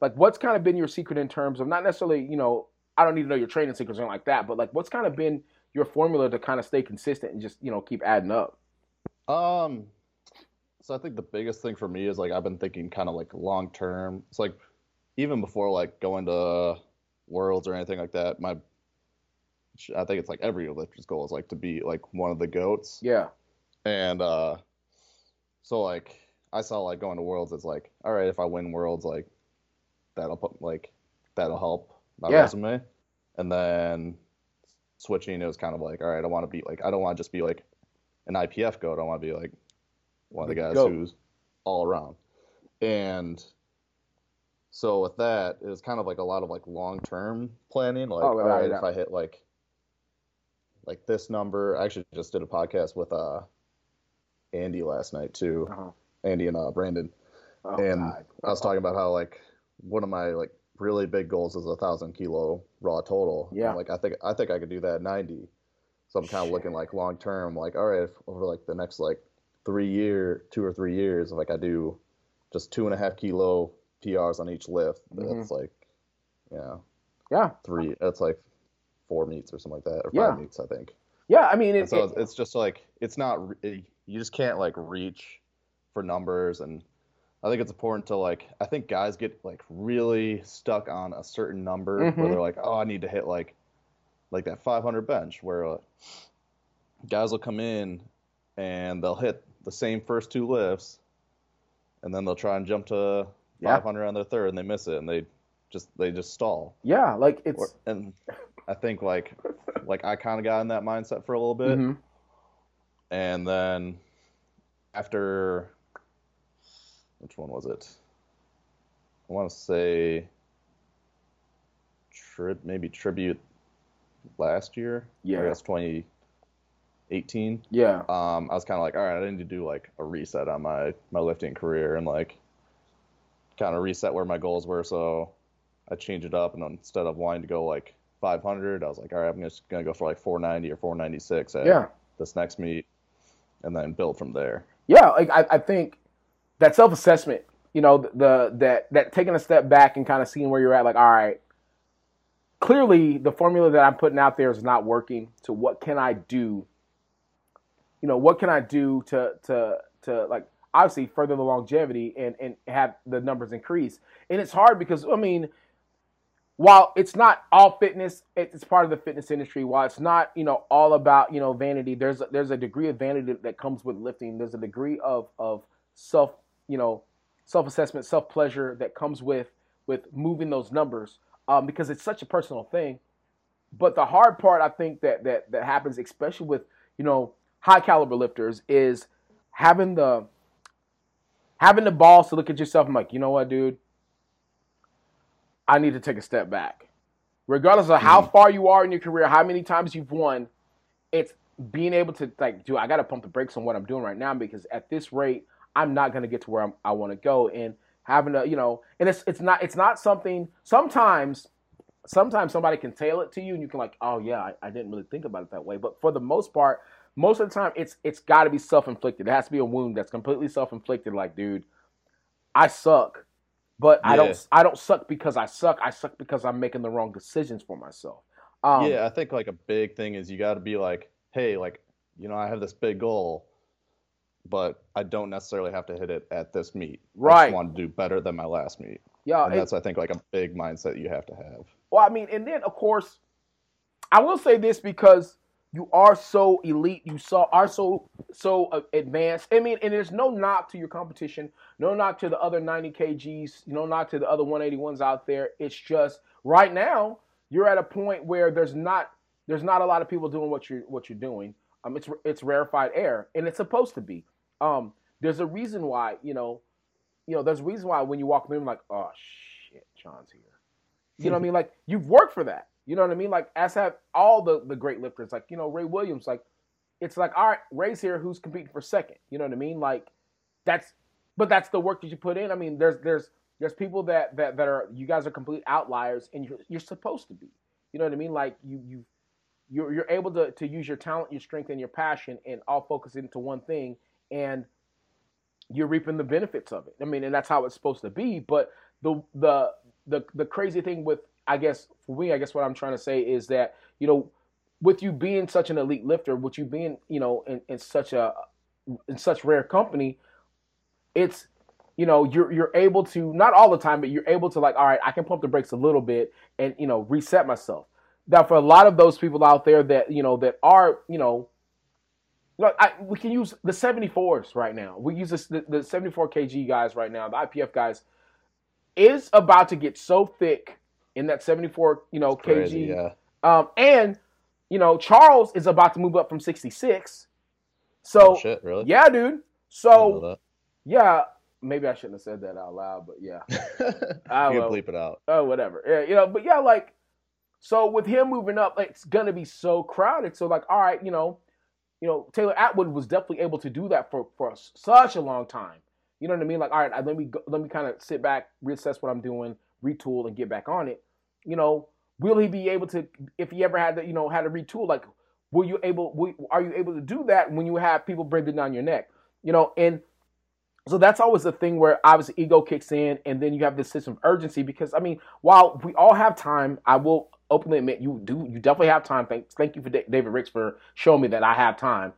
like what's kind of been your secret in terms of not necessarily, you know, I don't need to know your training secrets or anything like that, but like what's kind of been your formula to kind of stay consistent and just, you know, keep adding up? Um, so I think the biggest thing for me is like I've been thinking kind of like long term. It's like even before like going to worlds or anything like that, my I think it's like every lifter's goal is like to be like one of the goats. Yeah. And uh so like I saw like going to worlds it's like, all right, if I win worlds like that'll put like that'll help my Yeah. resume. And then switching it was kind of like, all right, I want to be like I don't want to just be like an IPF goat. I want to be like one of the guys who's all around. And so with that, it was kind of like a lot of like long term planning. Like, Oh, all without right, if I hit like like this number, I actually just did a podcast with uh Andy last night too. Uh-huh. Andy and uh Brandon. Oh, and God. I was talking about how like one of my like really big goals is a thousand kilo raw total. Yeah. I'm like I think I think I could do that at ninety. So I'm kind of looking like long term, like all right, if over like the next like three year, two or three years, like I do just two and a half kilo PRs on each lift. Mhm. That's like, yeah, Yeah. three. That's like four meets or something like that, or Yeah. five meets, I think. Yeah. I mean, And it, so it- it's, it's just like it's not you just can't like reach for numbers and I think it's important to like I think guys get like really stuck on a certain number Mhm. where they're like oh I need to hit like like that 500 bench where uh, guys will come in and they'll hit the same first two lifts and then they'll try and jump to Yeah. 500 on their third and they miss it and they just they just stall yeah, like it's. or, and I think like like I kind of got in that mindset for a little bit Mhm. And then after which one was it? I want to say tri- maybe tribute last year. Yeah. I guess 2018. Yeah. Um, I was kind of like, all right, I need to do like a reset on my my lifting career and like kind of reset where my goals were. So I changed it up, and instead of wanting to go like 500, I was like, all right, I'm just gonna go for like 490 or 496 at Yeah. this next meet, and then build from there. Yeah. Like I, I think that self assessment, you know, the, the that that taking a step back and kind of seeing where you're at. Like, all right, clearly the formula that I'm putting out there is not working. So what can I do? You know, what can I do to to to like obviously further the longevity and and have the numbers increase? And it's hard because I mean, while it's not all fitness, it's part of the fitness industry. While it's not you know all about you know vanity, there's a, there's a degree of vanity that comes with lifting. There's a degree of of self you know self assessment, self pleasure that comes with with moving those numbers um, because it's such a personal thing. But the hard part, I think that that that happens, especially with you know high caliber lifters, is having the having the balls to look at yourself and like, you know what, dude, I need to take a step back. Regardless of how hmm. far you are in your career, how many times you've won, it's being able to like, dude, I got to pump the brakes on what I'm doing right now because at this rate, I'm not going to get to where I'm, I want to go. And having to, you know, and it's it's not it's not something. Sometimes, sometimes somebody can tail it to you, and you can like, oh yeah, I, I didn't really think about it that way. But for the most part, most of the time, it's it's got to be self inflicted. It has to be a wound that's completely self inflicted. Like, dude, I suck, but I don't I don't suck because I suck. I suck because I'm making the wrong decisions for myself. Um, yeah, I think like a big thing is you got to be like, hey, like, you know, I have this big goal, but I don't necessarily have to hit it at this meet. I Right. just want to do better than my last meet. yeah. And that's I think like a big mindset you have to have. Well, I mean, and then of course, I will say this because you are so elite, you saw are so so uh, advanced. I mean, and there's no knock to your competition, no knock to the other 90 kgs, no knock to the other 181s out there. It's just right now you're at a point where there's not there's not a lot of people doing what you're what you're doing. Um, it's it's rarefied air, and it's supposed to be. Um, there's a reason why you know you know, there's a reason why when you walk in like, oh shit, Sean's here. You know what I mean? <laughs> Like you've worked for that. You know what I mean? Like as have all the the great lifters, like you know Ray Williams. Like it's like all right, Ray's here, who's competing for second. You know what I mean? Like that's, but that's the work that you put in. I mean, there's there's there's people that that that are you guys are complete outliers, and you're you're supposed to be. You know what I mean? Like you you you're you're able to to use your talent, your strength, and your passion, and all focus into one thing, and you're reaping the benefits of it. I mean, and that's how it's supposed to be. But the the the the crazy thing with I guess for me, I guess what I'm trying to say is that you know, with you being such an elite lifter, with you being you know in, in such a in such rare company, it's you know you're you're able to not all the time, but you're able to like all right, I can pump the brakes a little bit and you know reset myself. Now, for a lot of those people out there that you know that are you know I, we can use the 74s right now. We use this, the, the 74 kg guys right now, the IPF guys is about to get so thick in that 74, you know, Crazy, kg. yeah. Um, and you know, Charles is about to move up from 66. So Oh, shit, really? yeah, dude. So yeah, maybe I shouldn't have said that out loud, but yeah. <laughs> I you bleep it out. Oh, whatever. Yeah, you know, but yeah, like, so with him moving up, like, it's gonna be so crowded. So like, all right, you know, you know, Taylor Atwood was definitely able to do that for for such a long time. You know what I mean? Like, all right, let me go, let me kind of sit back, reassess what I'm doing, retool, and get back on it. You know, will he be able to? If he ever had to, you know, had to retool, like, will you able? Will, are you able to do that when you have people breathing down your neck? You know, and so that's always the thing where obviously ego kicks in, and then you have this sense of urgency. Because I mean, while we all have time, I will openly admit you do. You definitely have time. Thank, thank you for Da- David Ricks for showing me that I have time.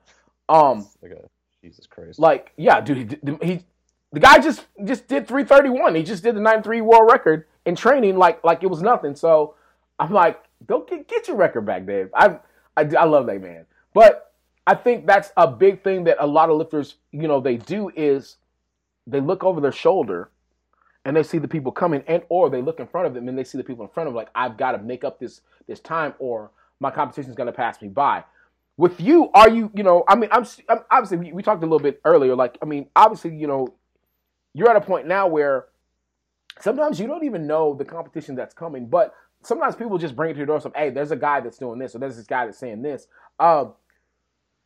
Um, Like a, Jesus Christ. like yeah, dude, he, he the guy just just did 331. He just did the 93 world record in training like like it was nothing. So I'm like, go get get your record back, Dave. I I, I love that man, but I think that's a big thing that a lot of lifters, you know, they do is they look over their shoulder and they see the people coming and or they look in front of them and they see the people in front of them like I've got to make up this this time or my competition's going to pass me by. With you, are you, you know, I mean, I'm, I'm obviously we, we talked a little bit earlier like I mean, obviously, you know, you're at a point now where sometimes you don't even know the competition that's coming, but sometimes people just bring it to your doorstep, hey, there's a guy that's doing this or there's this guy that's saying this. Um,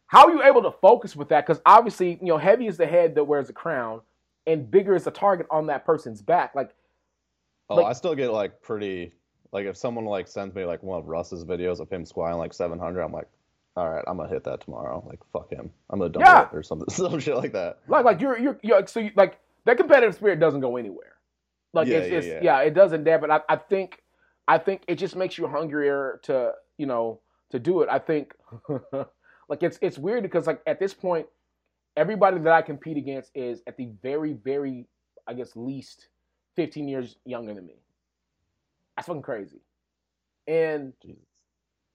how are you able to focus with that? Because obviously, you know, heavy is the head that wears the crown, and bigger is the target on that person's back. Like, oh, like- I still get like pretty like if someone like sends me like one of Russ's videos of him squatting like 700, I'm like, all right, I'm gonna hit that tomorrow. Like fuck him, I'm gonna dump Yeah. it or something, <laughs> some shit like that. like, like you're, you're, you're so you, like that competitive spirit doesn't go anywhere. Like, Yeah, it's yeah, just, yeah. yeah. it doesn't dampen. I, I think, I think it just makes you hungrier to, you know, to do it. I think, <laughs> like, it's, it's weird because like at this point, everybody that I compete against is at the very, very, I guess, least 15 years younger than me. That's fucking crazy. And Jesus.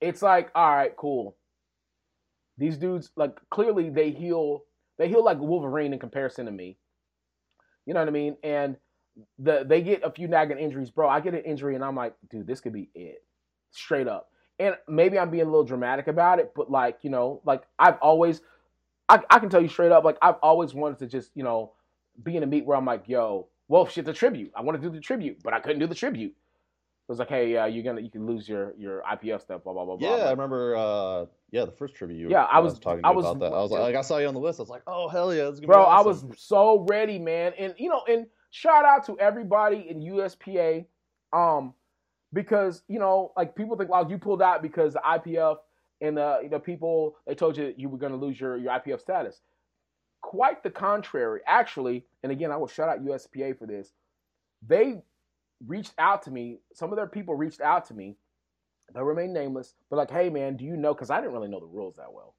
it's like, all right, cool. These dudes, like, clearly they heal. They heal like Wolverine in comparison to me. You know what I mean? And the they get a few nagging injuries, bro. I get an injury and I'm like, dude, this could be it, straight up. And maybe I'm being a little dramatic about it, but like, you know, like I've always, I, I can tell you straight up, like I've always wanted to just, you know, be in a meet where I'm like, yo, well, shit, the tribute. I want to do the tribute, but I couldn't do the tribute. It was like, hey, uh, you're gonna, you can lose your your IPF stuff, blah blah blah. blah. Yeah, I remember. Uh, yeah, the first tribute. You Yeah, I I was- was talking I was- about that. I was like, like, I saw you on the list. I was like, oh hell yeah, this is gonna bro be i was so ready man and you know and shout out to everybody in uspa um because you know like people think well you pulled out because the ipf and the the people they told you you were going to lose your your ipf status. Quite the contrary actually and again i will shout out uspa for this. They reached out to me some of their people reached out to me. They'll remain nameless but like hey man do you know because i didn't really know the rules that well.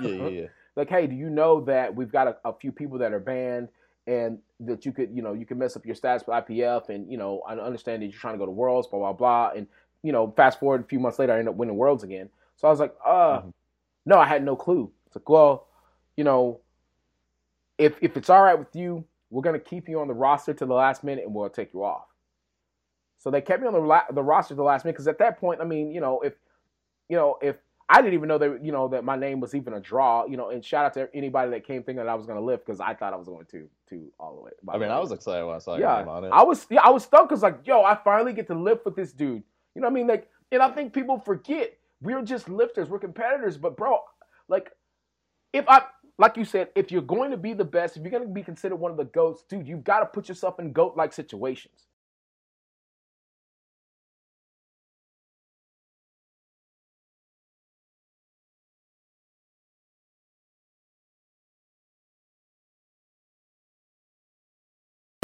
Yeah, yeah, yeah. <laughs> like, hey, do you know that we've got a, a few people that are banned and that you could, you know, you can mess up your stats with IPF and, you know, I understand that you're trying to go to Worlds, blah, blah, blah. And, you know, fast forward a few months later, I end up winning Worlds again. So I was like, uh, Mhm. no, I had no clue. It's like, well, you know, if if it's all right with you, we're gonna keep you on the roster to the last minute and we'll take you off. So they kept me on the la- the roster to the last minute because at that point, I mean, you know, if you know, if I didn't even know that you know that my name was even a draw. You know, and shout out to anybody that came thinking that I was going to lift because I thought I was going to to all the way. I mean, I was excited when I saw yeah, your on it. I was yeah, I was stuck because like, yo, I finally get to lift with this dude. You know what I mean? Like, and I think people forget we're just lifters, we're competitors. But bro, like, if I like you said, if you're going to be the best, if you're going to be considered one of the goats, dude, you've got to put yourself in goat like situations.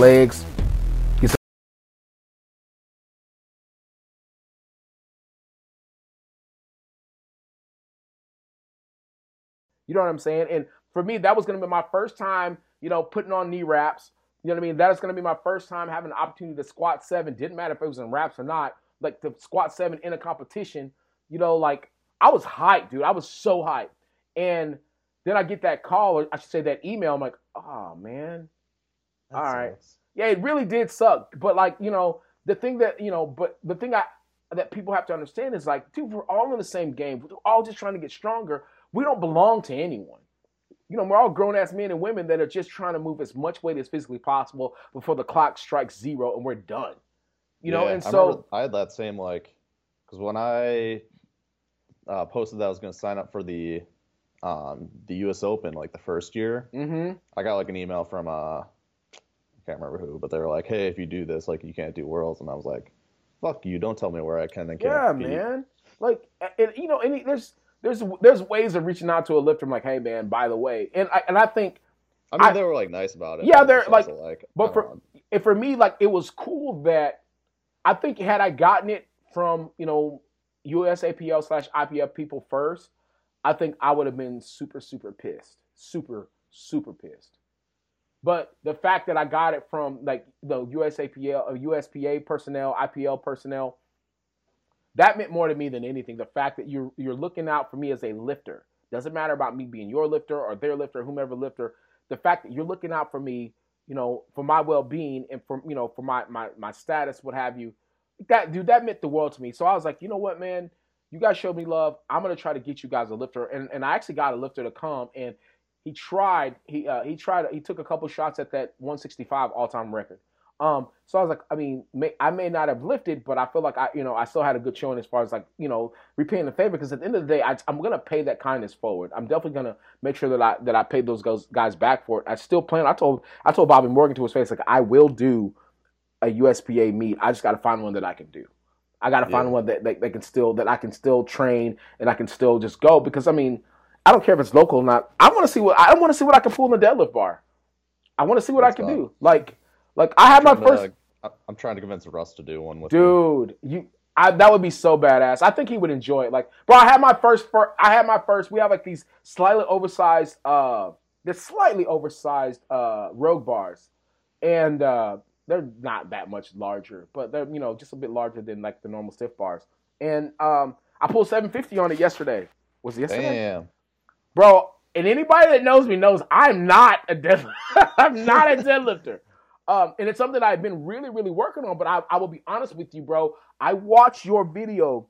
Legs. You know what I'm saying? And for me, that was going to be my first time, you know, putting on knee wraps. You know what I mean? That is going to be my first time having the opportunity to squat seven. Didn't matter if it was in wraps or not. Like to squat seven in a competition. You know, like I was hyped, dude. I was so hyped. And then I get that call, or I should say that email. I'm like, oh man. That all right. sucks. Yeah, it really did suck. But like, you know, the thing that, you know, but the thing I that people have to understand is like, dude, we're all in the same game. We're all just trying to get stronger. We don't belong to anyone. You know, we're all grown ass men and women that are just trying to move as much weight as physically possible before the clock strikes zero and we're done. You know, and I so I had that same like, because when I uh, posted that I was going to sign up for the um, the U.S. Open like the first year, hmm I got like an email from uh, I can't remember who, but they were like, "Hey, if you do this, like you can't do Worlds," and I was like, "Fuck you! Don't tell me where I can and can't." Yeah, compete." man. Like, and you know, and there's there's there's ways of reaching out to a lifter. I'm like, hey, man, by the way, and I and I think I mean, I- they were like nice about it. Yeah, they're, also, like, but for- and for me, like it was cool that I think had I gotten it from you know USAPL slash IPF people first, I think I would have been super super pissed, super super pissed. But the fact that I got it from like the USAPL or uh, USPA personnel, IPL personnel, that meant more to me than anything. The fact that you're you're looking out for me as a lifter doesn't matter about me being your lifter or their lifter, whomever lifter. The fact that you're looking out for me, you know, for my well being and for you know for my my my status, what have you. That dude, that meant the world to me. So I was like, you know what, man, you guys showed me love. I'm gonna try to get you guys a lifter, and and I actually got a lifter to come, and he tried. He uh, he tried. He took a couple shots at that 165 all time record. Um, so I was like, I mean, may, I may not have lifted, but I feel like I, you know, I still had a good showing as far as like, you know, repaying the favor. Because at the end of the day, I, I'm gonna pay that kindness forward. I'm definitely gonna make sure that I that I pay those guys, guys back for it. I still plan. I told I told Bobby Morgan to his face like I will do a USPA meet. I just got to find one that I can do. I got to find one that, that that can still that I can still train and I can still just go because I mean I don't care if it's local or not. I want to see what I want to see what I can pull in the deadlift bar. I want to see what That's I can fun. do. Like like I had my uh, first I- I'm trying to convince Russ to do one with me. dude. You I, that would be so badass. I think he would enjoy it. Like, bro, I had my first. fir- I had my first. We have like these slightly oversized. uh They're slightly oversized uh rogue bars, and uh they're not that much larger, but they're you know just a bit larger than like the normal stiff bars. And um I pulled 750 on it yesterday. Was it yesterday? Damn. Bro. And anybody that knows me knows I'm not a deadlifter. <laughs> I'm not a deadlifter. Um, and it's something I've been really, really working on. But I, I will be honest with you, bro. I watched your video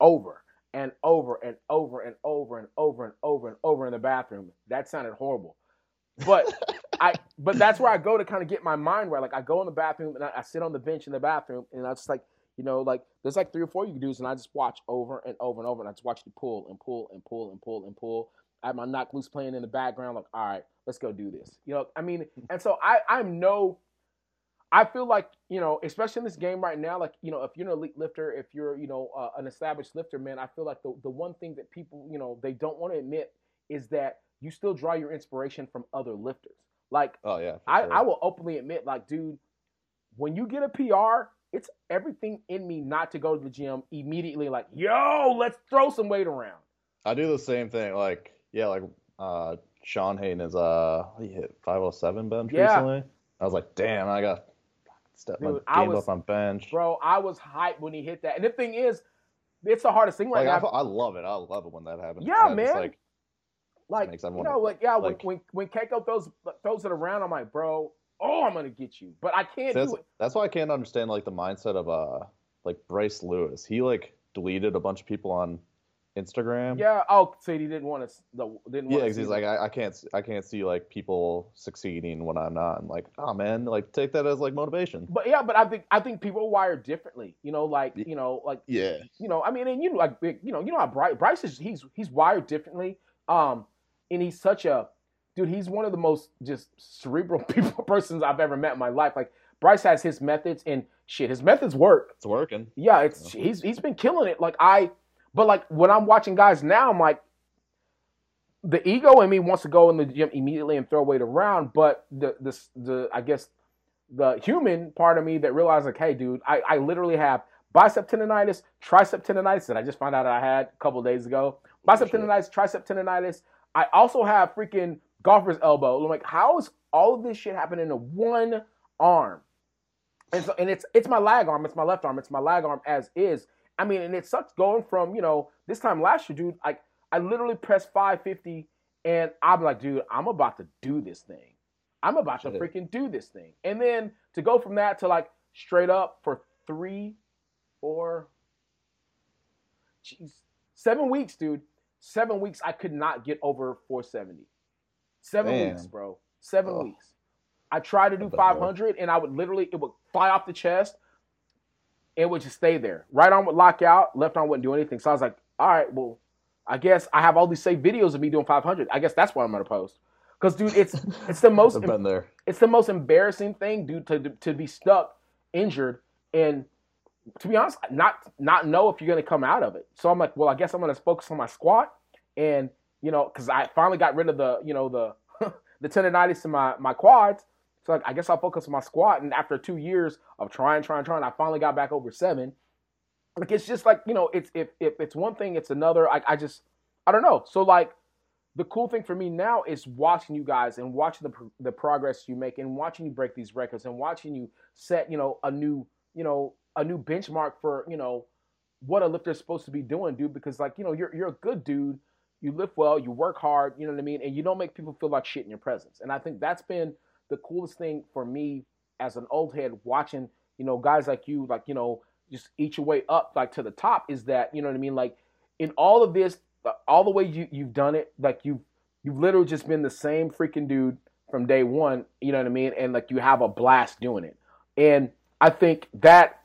over and over and over and over and over and over and over in the bathroom. That sounded horrible. But <laughs> I but that's where I go to kind of get my mind right. Like I go in the bathroom and I, I sit on the bench in the bathroom and I just like, you know, like there's like three or four you can do, and I just watch over and over and over, and I just watch you pull and pull and pull and pull and pull. I have my Knocked Loose playing in the background, like, all right, let's go do this. You know, I mean, <laughs> and so I I'm no I feel like, you know, especially in this game right now, like, you know, if you're an elite lifter, if you're, you know, uh, an established lifter, man, I feel like the, the one thing that people, you know, they don't want to admit is that you still draw your inspiration from other lifters. Like, Oh yeah. I, sure. I will openly admit, like, dude, when you get a PR, it's everything in me not to go to the gym immediately, like, yo, let's throw some weight around. I do the same thing. Like yeah, like uh, Sean Hayden is uh he hit 507 bench Yeah. recently. I was like, damn, I got step my Dude, I game was- up on bench. Bro, I was hyped when he hit that. And the thing is, it's the hardest thing right like. I, I love it. I love it when that happens. Yeah, man. like like you know, like yeah, like- when when when Keiko throws throws it around, I'm like, bro, oh, I'm gonna get you, but I can't that's, do it. that's why I can't understand like the mindset of uh like Bryce Lewis. He like deleted a bunch of people on Instagram. Yeah. Oh, so he didn't want to. The didn't. Yeah, because he's like, I, I can't, I can't see like people succeeding when I'm not. I'm like, oh man, like take that as like motivation. But yeah, but I think I think people are wired differently. You know, like you know, like Yeah, you know, I mean, and you know, like you know, you know how Bryce, Bryce is. He's he's wired differently. Um, and he's such a dude. He's one of the most just cerebral <laughs> people persons I've ever met in my life. Like Bryce has his methods and shit. His methods work. it's working. Yeah, it's he's he's been killing it. Like I, but like when I'm watching guys now, I'm like, the ego in me wants to go in the gym immediately and throw weight around, but the the the I guess the human part of me that realized like, hey, dude, I I literally have bicep tendonitis, tricep tendonitis that I just found out I had a couple days ago. Bicep Shit. tendonitis, tricep tendonitis. I also have freaking golfer's elbow. I'm like, how is all of this shit happening in one arm? And so, and it's it's my lag arm, it's my left arm, it's my lag arm as is. I mean, and it sucks going from you know this time last year, dude. Like I literally pressed 550, and I'm like, dude, I'm about to do this thing. I'm about to Shit. freaking do this thing. And then to go from that to like straight up for three, four, jeez, seven weeks, dude. Seven weeks, I could not get over 470. Seven Damn. weeks, bro. Seven weeks. I tried to do I bet, bro. 500, and I would literally, it would fly off the chest. It would just stay there. Right arm would lock out, left arm wouldn't do anything. So I was like, all right, well, I guess I have all these saved videos of me doing 500. I guess that's what I'm gonna post. Cause dude, it's <laughs> it's the most it's the most embarrassing thing, dude, to to be stuck injured and to be honest, not not know if you're gonna come out of it. So I'm like, well, I guess I'm gonna focus on my squat and you know, because I finally got rid of the you know the <laughs> the tendonitis in my my quads. So like, I guess I'll focus on my squat. And after two years of trying, trying, trying, I finally got back over seven. Like it's just like you know, it's if if it's one thing, it's another. I I just I don't know. So like the cool thing for me now is watching you guys and watching the the progress you make and watching you break these records and watching you set you know a new you know a new benchmark for you know what a lifter's supposed to be doing, dude. Because like you know you're you're a good dude. You lift well, you work hard, you know what I mean, and you don't make people feel like shit in your presence. And I think that's been the coolest thing for me as an old head watching you know guys like you like you know just eat your way up like to the top is that you know what I mean? Like in all of this uh, all the way you you've done it like you've you've literally just been the same freaking dude from day one you know what I mean? And like you have a blast doing it. And I think that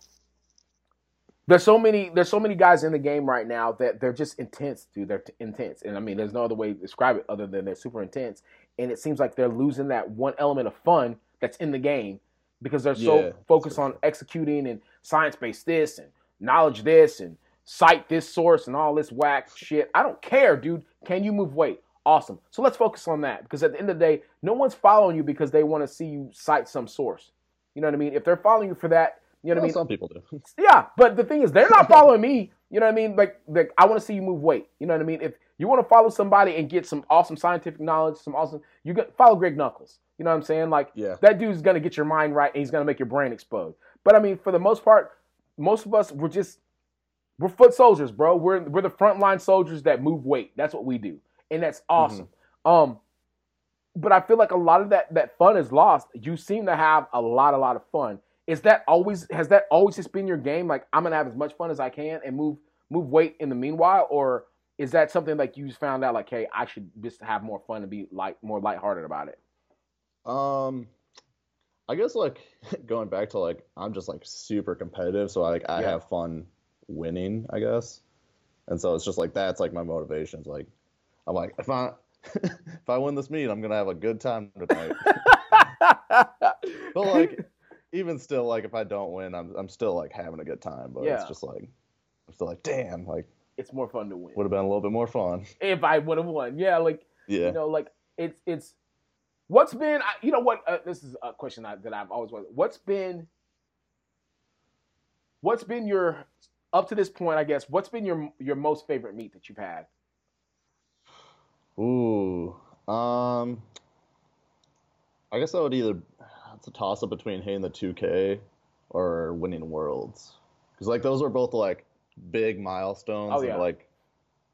there's so many there's so many guys in the game right now that they're just intense dude they're t- intense and I mean there's no other way to describe it other than they're super intense and it seems like they're losing that one element of fun that's in the game because they're so Yeah, focused on executing and science based this and knowledge this and cite this source and all this whack shit. I don't care, dude. Can you move weight? Awesome. So let's focus on that because at the end of the day, no one's following you because they want to see you cite some source. You know what I mean? If they're following you for that, you know what I mean? some people do. <laughs> Yeah, but the thing is, they're not following me. You know what I mean? Like, like I want to see you move weight. You know what I mean? If you want to follow somebody and get some awesome scientific knowledge, some awesome, you get follow Greg Nuckols. You know what I'm saying? Like, Yeah. that dude's gonna get your mind right and he's gonna make your brain explode. But I mean, for the most part, most of us we're just we're foot soldiers, bro. We're we're the frontline soldiers that move weight. That's what we do, and that's awesome. Um, but I feel like a lot of that that fun is lost. You seem to have a lot, a lot of fun. Is that always has that always just been your game? Like I'm gonna have as much fun as I can and move move weight in the meanwhile, or is that something like you just found out like, hey, I should just have more fun and be like more lighthearted about it? Um, I guess like <laughs> going back to like I'm just like super competitive, so like I Yeah. have fun winning, I guess. And so it's just like that's like my motivation. It's like I'm like if I <laughs> if I win this meet, I'm gonna have a good time tonight. <laughs> but like even still, like if I don't win, I'm I'm still like having a good time. But Yeah. it's just like I'm still like damn, like it's more fun to win. would have been a little bit more fun. If I would have won, yeah, like Yeah. you know, like it's it's what's been you know what uh, this is a question I, that I've always wanted. What's been what's been your up to this point? I guess what's been your your most favorite meat that you've had? Ooh. Um I guess I would either it's a toss up between hitting the 2K or winning worlds. Cuz like those were both like big milestones Oh, and, like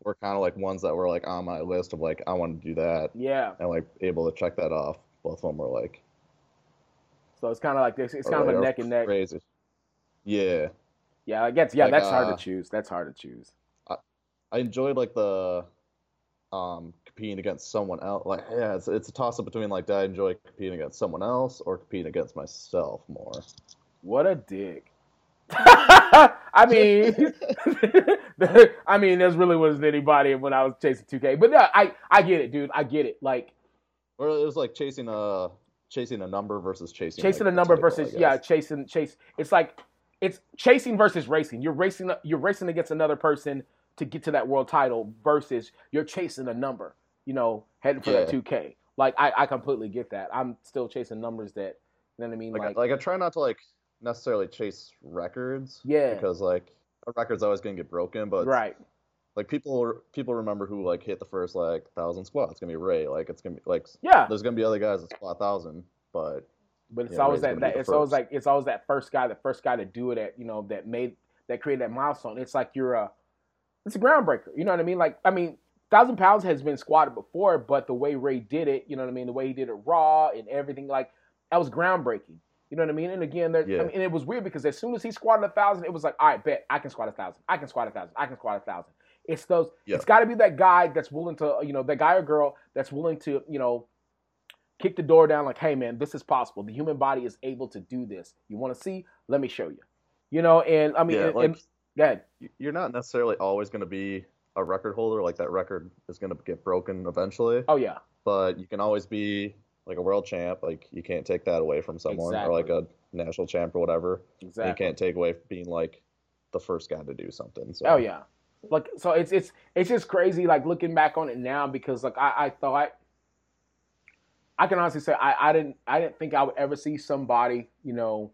were kind of like ones that were like on my list of like I want to do that Yeah, and like able to check that off. Both of them were like so it's kind of like this. It's kind of a are neck and neck. Crazy. Yeah. Yeah, I guess. Yeah, Like, that's hard uh, to choose. That's hard to choose. I enjoyed like the um competing against someone else. Like yeah, it's it's a toss up between like, do I enjoy competing against someone else or competing against myself more? What a dick. <laughs> I mean, <laughs> I mean, there's really wasn't anybody when I was chasing 2K. But yeah, I I get it, dude. I get it. Like, or it was like chasing a chasing a number versus chasing chasing like, a number title, versus yeah, chasing chase. It's like it's chasing versus racing. You're racing you're racing against another person to get to that world title versus you're chasing a number. You know, heading for Yeah. that 2K. Like I, I completely get that. I'm still chasing numbers that you know what I mean. like, Like, like I try not to like necessarily chase records. Yeah. Because like a record's always gonna get broken, but right. like people people remember who like hit the first like thousand squat. It's gonna be Ray. Like it's gonna be like Yeah. there's gonna be other guys that squat thousand, but But it's Yeah, always Ray's that, that it's always like it's always that first guy, the first guy to do it at you know that made that created that milestone. It's like you're a it's a groundbreaker. You know what I mean? Like I mean, thousand pounds has been squatted before, but the way Ray did it, you know what I mean? The way he did it raw and everything, like that was groundbreaking. You know what I mean? And again, there, Yeah. I mean, and it was weird because as soon as he squatted a thousand, it was like, all right, bet I can squat a thousand, I can squat a thousand, I can squat a thousand. It's those. Yeah. It's got to be that guy that's willing to, you know, that guy or girl that's willing to, you know, kick the door down like, hey man, this is possible. The human body is able to do this. You want to see? Let me show you. You know, and I mean, yeah, and, like and, go ahead. y- you're not necessarily always gonna be a record holder. Like that record is gonna get broken eventually, Oh yeah, but you can always be like a world champ. Like you can't take that away from someone, or like a national champ or whatever. And exactly. You can't take away being like the first guy to do something. So Oh yeah, like so it's it's it's just crazy. Like looking back on it now because like I I thought. I can honestly say I, I didn't I didn't think I would ever see somebody you know.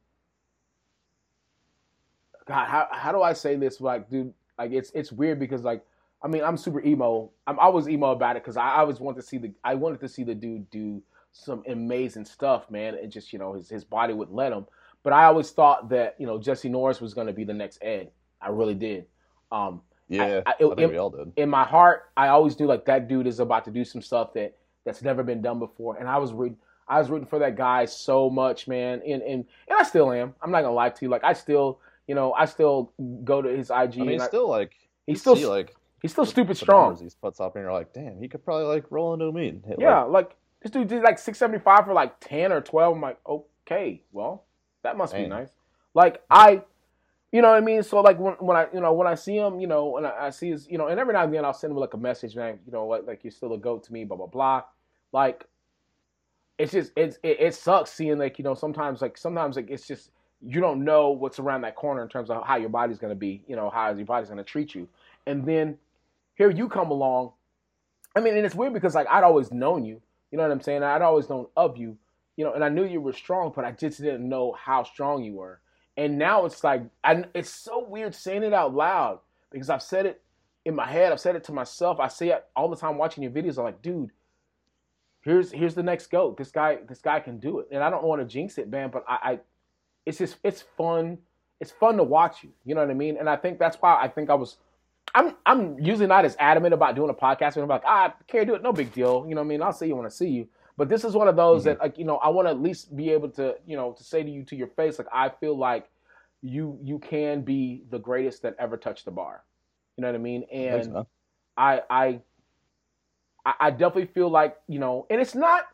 God, how how do I say this? Like, dude, like it's it's weird because like I mean I'm super emo. I'm I was emo about it because I, always wanted to see the I wanted to see the dude do some amazing stuff, man. And just you know his his body wouldn't let him. But I always thought that you know Jesse Norris was going to be the next Ed. I really did. Um, yeah, I- I, I- think it- we all did. in my heart, I always knew like that dude is about to do some stuff that that's never been done before, and I was rooting. I was rooting for that guy so much, man, and and and I still am. I'm not gonna lie to you. Like I still, you know, I still go to his IG. I mean, and I- still like he's still see, like he's still stupid strong. he puts up, and you're like, damn, he could probably like roll into me and hit, Yeah, like, like this dude did like 675 for like 10 or 12. I'm like, okay, well, that must be nice. Like I, you know what I mean? So like when, when I, you know, when I see him, you know, and I, I see his, you know, and every now and then I'll send him like a message, man, you know, like, like you're still a goat to me, blah, blah, blah. Like, it's just, it's, it, it sucks seeing like, you know, sometimes like, sometimes like it's just, you don't know what's around that corner in terms of how your body's going to be, you know, how your body's going to treat you. And then here you come along. I mean, and it's weird because like I'd always known you, you know what I'm saying? I'd always known of you, you know, and I knew you were strong, but I just didn't know how strong you were. And now it's like, I, it's so weird saying it out loud because I've said it in my head. I've said it to myself. I say it all the time watching your videos. I'm like, dude, here's here's the next goat. This guy, this guy can do it. And I don't want to jinx it, man, but I, I, it's just, it's fun. It's fun to watch you. You know what I mean? And I think that's why I think I was. I'm I'm usually not as adamant about doing a podcast. I'm like, ah, can't do it. No big deal. You know what I mean? I'll see you when I see you. But this is one of those that, like, you know, I want to at least be able to, you know, to say to you to your face, like, I feel like you you can be the greatest that ever touched the bar. You know what I mean? And. I I I definitely feel like you know, and it's not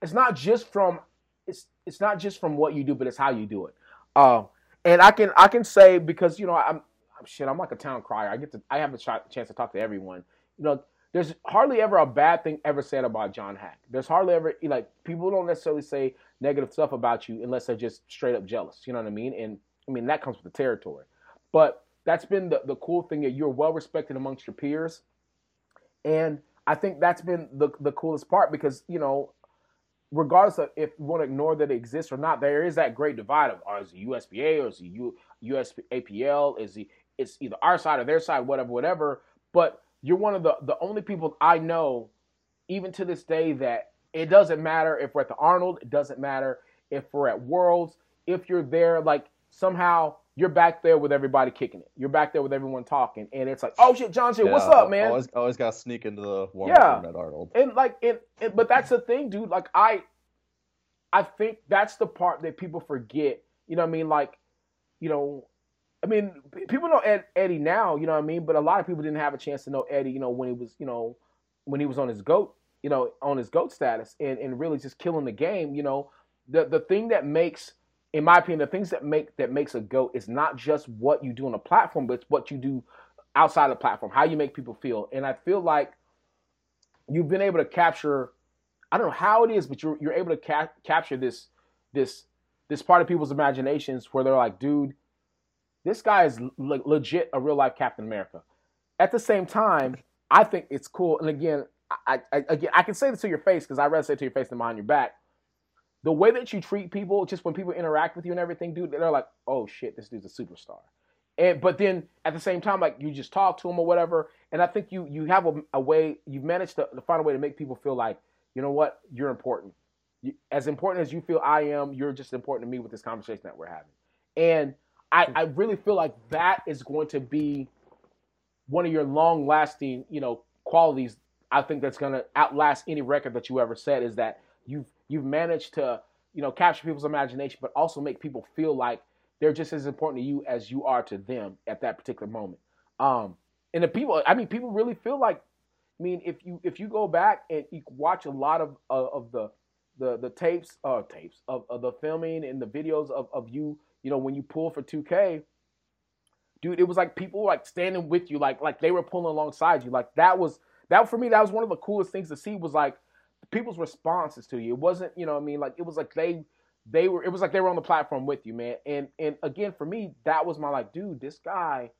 it's not just from it's it's not just from what you do, but it's how you do it. Um, and I can I can say because you know I'm shit I'm like a town crier. I get to I have a ch- chance to talk to everyone. You know, there's hardly ever a bad thing ever said about John Haack. There's hardly ever like people don't necessarily say negative stuff about you unless they're just straight up jealous. You know what I mean? And I mean that comes with the territory. But that's been the, the cool thing that you're well respected amongst your peers. And I think that's been the the coolest part because, you know, regardless of if you want to ignore that it exists or not, there is that great divide of or is it USPA or is it U, US APL? Is the it's either our side or their side, whatever, whatever. But you're one of the the only people I know, even to this day, that it doesn't matter if we're at the Arnold, it doesn't matter if we're at Worlds, if you're there, like somehow you're back there with everybody kicking it. You're back there with everyone talking, and it's like, oh shit, John shit, what's up, man? Always, always got to sneak into the warm Yeah. room at Arnold. and like it, it but that's the thing dude like i i think that's the part that people forget you know what i mean like you know I mean, people know Ed, Eddie now, you know what I mean, but a lot of people didn't have a chance to know Eddie, you know, when he was, you know, when he was on his goat, you know, on his goat status and, and really just killing the game, you know. The the thing that makes in my opinion, the things that make that makes a goat is not just what you do on a platform, but it's what you do outside the platform, how you make people feel. And I feel like you've been able to capture I don't know how it is, but you're you're able to ca- capture this this this part of people's imaginations where they're like, dude, this guy is le- legit a real life Captain America. At the same time, I think it's cool. And again, I, I again I can say this to your face because I rather say it to your face than behind your back. The way that you treat people, just when people interact with you and everything, dude, they're like, oh shit, this dude's a superstar. And but then at the same time, like you just talk to them or whatever. And I think you you have a, a way you've managed to, to find a way to make people feel like, you know what, you're important. You, as important as you feel I am, you're just important to me with this conversation that we're having. And I, I really feel like that is going to be one of your long lasting, you know, qualities. I think that's going to outlast any record that you ever set is that you've you've managed to, you know, capture people's imagination, but also make people feel like they're just as important to you as you are to them at that particular moment. Um, and the people, I mean, people really feel like, I mean, if you if you go back and you watch a lot of of, of the the the tapes, uh, tapes of, of the filming and the videos of of you you know, when you pull for 2K, dude, it was like people like standing with you, like like they were pulling alongside you. Like that was that for me, that was one of the coolest things to see was like people's responses to you. It wasn't, you know, I mean, like it was like they they were it was like they were on the platform with you, man. And and again, for me, that was my like, dude, this guy,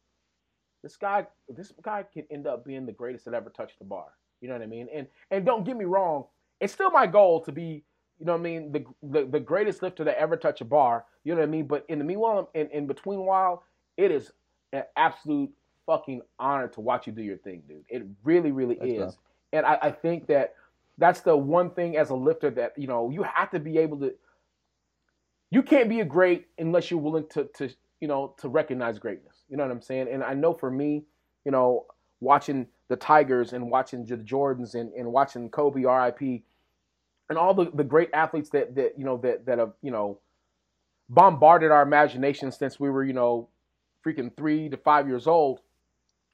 this guy, this guy could end up being the greatest that ever touched the bar. You know what I mean? And and don't get me wrong, it's still my goal to be you know what I mean, the, the, the greatest lifter that ever touched a bar. You know what I mean? But in the meanwhile, in, in between while, it is an absolute fucking honor to watch you do your thing, dude. It really, really is. And I, I think that that's the one thing as a lifter that, you know, you have to be able to you can't be a great unless you're willing to to you know to recognize greatness. You know what I'm saying? And I know for me, you know, watching the Tigers and watching the Jordans and, and watching Kobe RIP, and all the, the great athletes that that you know that that have you know bombarded our imagination since we were you know freaking three to five years old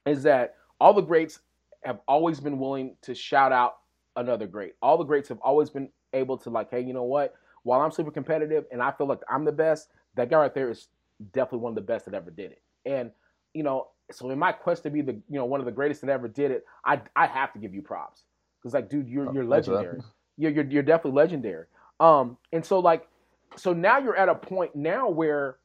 is that all the greats have always been willing to shout out another great. All the greats have always been able to like, hey, you know what? While I'm super competitive and I feel like I'm the best, that guy right there is definitely one of the best that ever did it. And you know, so in my quest to be the you know one of the greatest that ever did it, I I have to give you props because like, dude, you're oh, you're legendary you're, you're, you're definitely legendary. Um, and so like, so now you're at a point now where,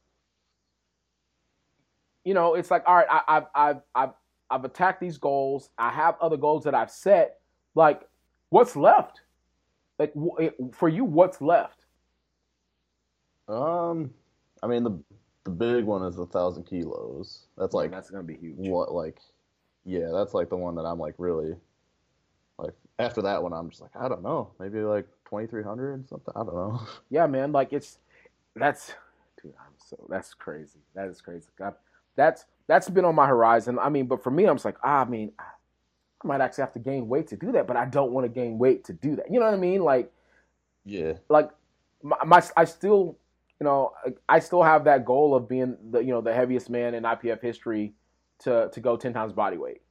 you know, it's like, all right, I, I've, I've, I've, I've attacked these goals. I have other goals that I've set. Like, what's left? Like for you, what's left? Um, I mean the the big one is a thousand kilos. That's like that's gonna be huge. What like, yeah, that's like the one that I'm like really after that one, I'm just like, I don't know, maybe like 2,300 something. I don't know. <laughs> Yeah, man. Like it's that's dude. I'm so that's crazy. That is crazy. God, that's that's been on my horizon. I mean, but for me, I'm just like, ah, I mean, I might actually have to gain weight to do that, but I don't want to gain weight to do that. You know what I mean? Like, yeah. Like my, my I still, you know, I still have that goal of being the you know the heaviest man in IPF history to to go 10 times body weight.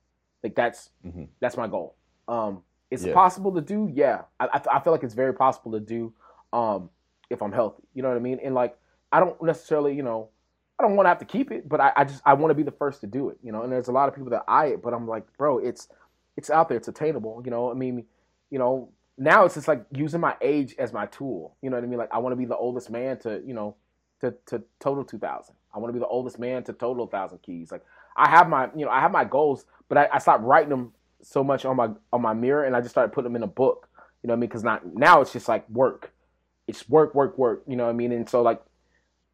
Like that's mm-hmm. that's my goal. Um, it's yeah. possible to do, yeah. I, I feel like it's very possible to do um, if I'm healthy. You know what I mean? And like, I don't necessarily, you know, I don't want to have to keep it, but I, I just I want to be the first to do it. You know, and there's a lot of people that eye it, but I'm like, bro, it's it's out there, it's attainable. You know, I mean, you know, now it's just like using my age as my tool. You know what I mean? Like, I want to be the oldest man to, you know, to to total 2,000. I want to be the oldest man to total 1,000 keys. Like, I have my, you know, I have my goals, but I, I stopped writing them so much on my on my mirror, and I just started putting them in a book. You know what I mean? Because not now it's just like work. It's work, work, work. You know what I mean? And so like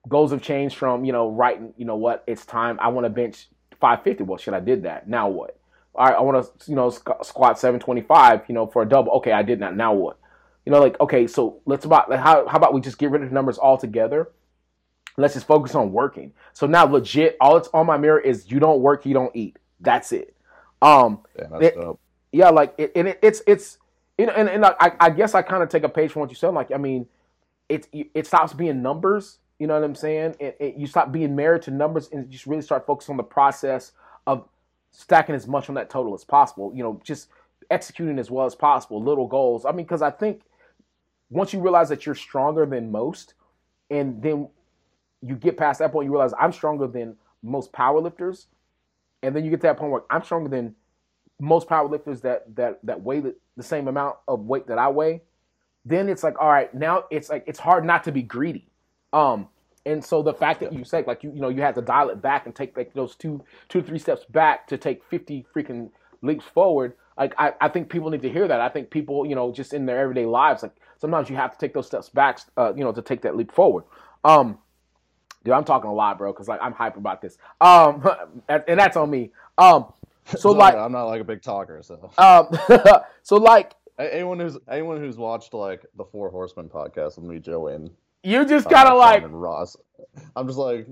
goals have changed from you know writing. You know what? It's time. I want to bench 550. Well, shit, I did that. Now what? All right, I want to you know squat 725. You know for a double. Okay, I did that. Now what? You know, like okay, so let's about like, how how about we just get rid of the numbers altogether? Let's just focus on working. So now, legit, all it's on my mirror is you don't work, you don't eat. That's it. Um, yeah, it, yeah like it, it, it's it's you know, and, and I, I guess I kind of take a page from what you said. Like, I mean, it it stops being numbers You know what I'm saying? It, it, you stop being married to numbers and just really start focusing on the process of stacking as much on that total as possible. You know, just executing as well as possible, little goals. I mean, because I think once you realize that you're stronger than most, and then you get past that point, you realize I'm stronger than most powerlifters, and then you get to that point where I'm stronger than most powerlifters that that that weigh the, the same amount of weight that I weigh. Then it's like, all right, now it's like it's hard not to be greedy. Um, and so the fact that you say like you you know you had to dial it back and take like those two two three steps back to take 50 freaking leaps forward like I, I think people need to hear that i think people you know just in their everyday lives like sometimes you have to take those steps back uh, you know to take that leap forward um dude i'm talking a lot bro because like i'm hype about this um <laughs> and that's on me um so like i'm not like a big talker so um <laughs> so like anyone who's anyone who's watched like the four horsemen podcast with me joey and you just kind of like Ross. I'm just like,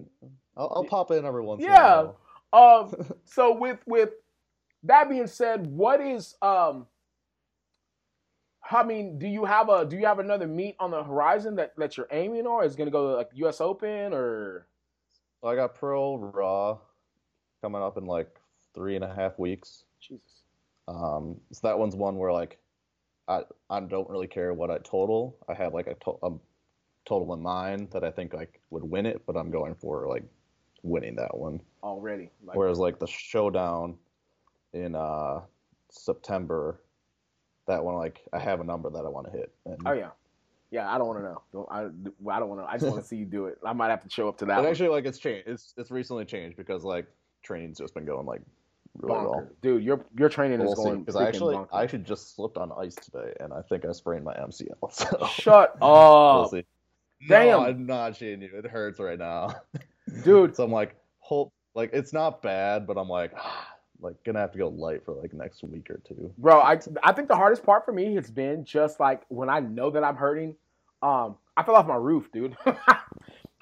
I'll, I'll pop in every once. Yeah. um. <laughs> So with with that being said, what is um. I mean, do you have a do you have another meet on the horizon that, that you're aiming or is going to go to like U.S. Open or? I got Pro Raw coming up in like three and a half weeks. Jesus. Um, so that one's one where like I I don't really care what I total. I have like a, to- a total in mind that I think like would win it, but I'm going for like winning that one already. Like, Whereas like the showdown in uh September, that one like I have a number that I want to hit. And, oh yeah. Yeah, I don't want to know. Don't, I, I don't want to. I just want to <laughs> see you do it. I might have to show up to that. Actually, like it's changed. It's it's recently changed because like training's just been going like really well. Dude, your your training we'll is going because I actually. I actually just slipped on ice today and I think I sprained my MCL. <laughs> So shut <laughs> up. We'll Damn. No, I'm not shitting you. It hurts right now. Dude. so I'm like, hope like it's not bad, but I'm like, <sighs> <sighs> like gonna have to go light for like next week or two. Bro, I I think the hardest part for me has been just like when I know that I'm hurting. Um, I fell off my roof, dude. <laughs>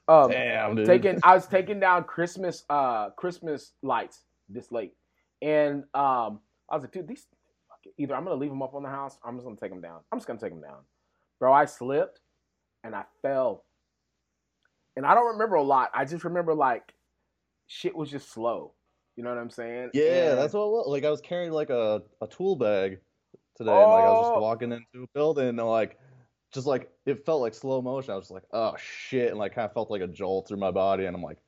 um, Damn, dude. Taking, I was taking down Christmas uh Christmas lights this late, and um, I was like, dude, these either I'm gonna leave them up on the house, I'm just gonna take them down. I'm just gonna take them down, bro. I slipped and I fell. And I don't remember a lot. I just remember like shit was just slow. You know what I'm saying? Yeah, and... that's what it was. like I was carrying like a, a tool bag today oh. and like I was just oh. walking into a building and like just like it felt like slow motion. I was like, oh shit, and like kind of felt like a jolt through my body, and I'm like,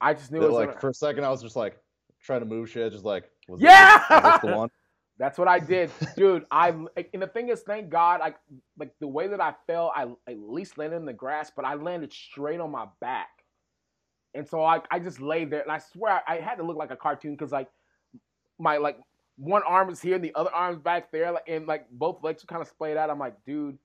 I just knew it was like gonna... for a second I was just like trying to move shit, just like, yeah, this, this the one? <laughs> That's what I <laughs> did, dude. I and the thing is, thank God, like like the way that I fell, I at least landed in the grass, but I landed straight on my back, and so I I just laid there, and I swear I, I had to look like a cartoon because like my like one arm is here and the other arm's back there, like and like both legs are kind of splayed out. I'm like, dude,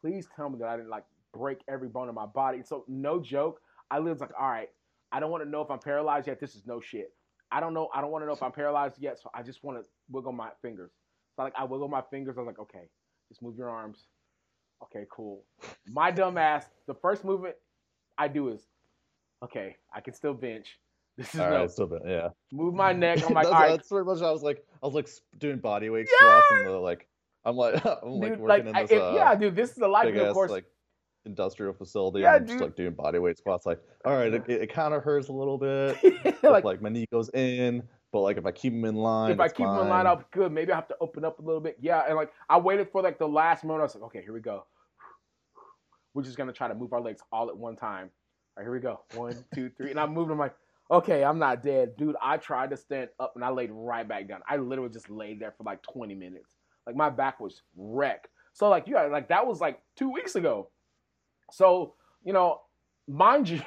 please tell me that I didn't like break every bone in my body. And So no joke, I was like, all right, I don't want to know if I'm paralyzed yet. This is no shit. I don't know. I don't want to know if I'm paralyzed yet. So I just want to wiggle my fingers. So like I wiggle my fingers. I was like, okay, just move your arms. Okay, cool. My dumb ass. The first movement I do is, okay, I can still bench. <laughs> This is all no. Right, still bench. Yeah. Move my neck. I'm <laughs> like, that's, all right. That's pretty much. I was like, I was like doing body weight yeah! squats and the like. I'm like, <laughs> I'm like dude, working like, in this. I, uh, yeah, dude, this is a life. Of course, like industrial facility. Yeah, I'm just like doing body weight squats. Like, all right, it, it kind of hurts a little bit. like, like my knee goes in, but like if I keep them in line, if I keep fine. them in line up, good. Maybe I have to open up a little bit. Yeah, and like I waited for like the last moment. I was like, okay, here we go. <sighs> We're just gonna try to move our legs all at one time. Right, here we go. One, two, three, and I'm moving. I'm like, okay, I'm not dead, dude. I tried to stand up and I laid right back down. I literally just laid there for like 20 minutes. Like my back was wrecked. So like you got like that was like two weeks ago. So, you know, mind you,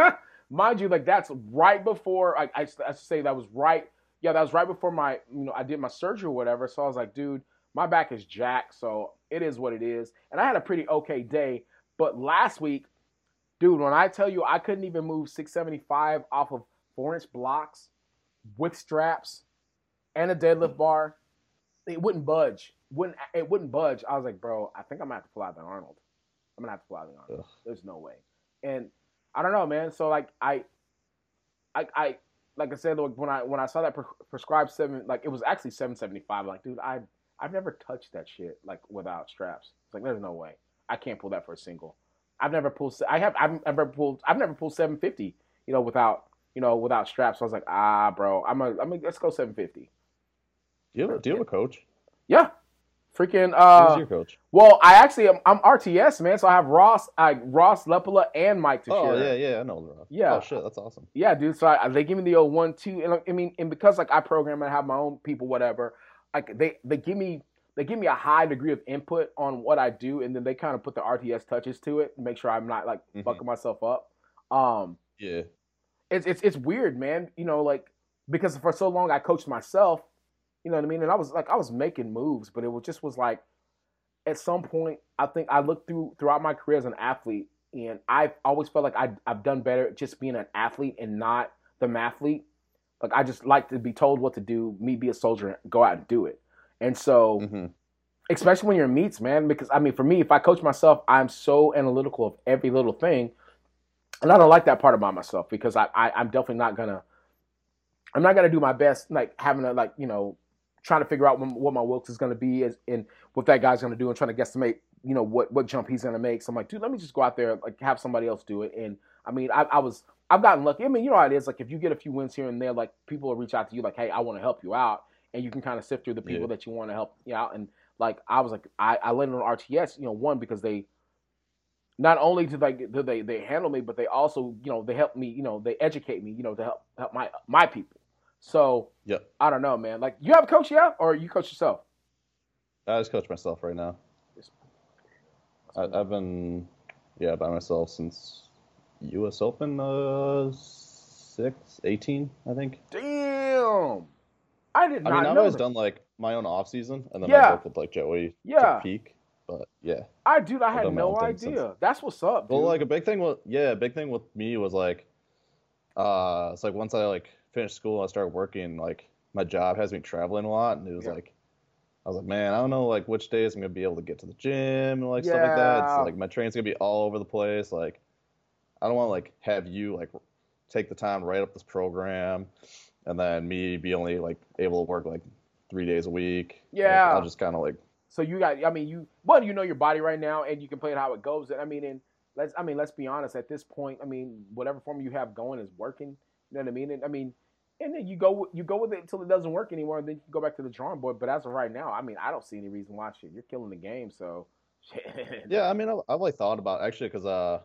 <laughs> mind you, like that's right before I, I, I say that was right. Yeah, that was right before my, you know, I did my surgery or whatever. So I was like, dude, my back is jacked. So it is what it is. And I had a pretty okay day. But last week, dude, when I tell you I couldn't even move 675 off of four inch blocks with straps and a deadlift bar, it wouldn't budge. Wouldn't it wouldn't budge. I was like, bro, I think I'm gonna have to pull out the Arnold. I'm gonna have to pull out the arm. There's no way. And I don't know, man. So like I, I, I like I said, like when I when I saw that pre- prescribed seven, like it was actually seven seventy five. Like, dude, I I've never touched that shit like without straps. It's like there's no way. I can't pull that for a single. I've never pulled. I have. I've never pulled. I've never pulled 750. You know, without you know without straps. So I was like, ah, bro, I'm a. I'm a let's go 750. Do you have, do you have a coach? Yeah, freaking. Who's Uh, your coach? well, I actually am. I'm RTS man, so I have Ross, I, Ross Lepola, and Mike to Oh yeah, yeah, I know Rob. Yeah. Oh shit, that's awesome. Yeah, dude. So I, they give me the old one, two, and I mean, and because like I program and have my own people, whatever. Like they they give me they give me a high degree of input on what I do, and then they kind of put the RTS touches to it, make sure I'm not like Mhm. fucking myself up. Um, Yeah. it's it's it's weird, man. You know, like because for so long I coached myself. You know what I mean? And I was like, I was making moves, but it was just was like, at some point, I think I looked through throughout my career as an athlete, and I've always felt like I I've done better just being an athlete and not the mathlete. Like I just like to be told what to do, me be a soldier, go out and do it. And so, hmm especially when you're in meets, man. Because I mean, for me, if I coach myself, I'm so analytical of every little thing, and I don't like that part about myself because I, I I'm definitely not gonna I'm not gonna do my best like having to like you know trying to figure out what, what my Wilks is gonna be is, and what that guy's gonna do and trying to guesstimate you know what what jump he's gonna make. So I'm like, dude, let me just go out there like have somebody else do it. And I mean, I, I was I've gotten lucky. I mean, you know how it is. Like if you get a few wins here and there, like people will reach out to you like, hey, I want to help you out, and you can kind of sift through the people Yeah. that you want to help you out. And like I was like, I, I landed on RTS, you know, one because they not only do they do they they handle me, but they also you know they help me, you know, they educate me, you know, to help help my my people. So yeah, I don't know, man. Like you have a coach, yeah, or you coach yourself? I just coach myself right now. I, I've been, yeah, by myself since U.S. Open, uh, six, 18, I think. Damn, I did not. I mean, I've always done like my own off season, and then Yeah. I worked with like Joey Yeah. to peak. But yeah, I dude, I I've had no idea. since. That's what's up, dude. well, like a big thing with yeah, a big thing with me was like, uh, it's like once I like finished school, I started working. Like my job has me traveling a lot, and it was Yeah. like. I was like, man, I don't know like which days I'm gonna be able to get to the gym and like stuff like that. Yeah. So like my train's gonna be all over the place. Like, I don't want to like have you like take the time to write up this program, and then me be only like able to work like three days a week. Like, Yeah. I'll just kind of like So you got, I mean, you one, you know your body right now, and you can play it how it goes. And I mean, and let's, I mean, let's be honest. At this point, I mean, whatever form you have going is working. You know what I mean? And I mean, and then you go, you go with it until it doesn't work anymore, and then you go back to the drawing board. But as of right now, I mean, I don't see any reason why shit. You're killing the game, so. <laughs> Yeah, I mean, I've, I've like thought about actually because uh,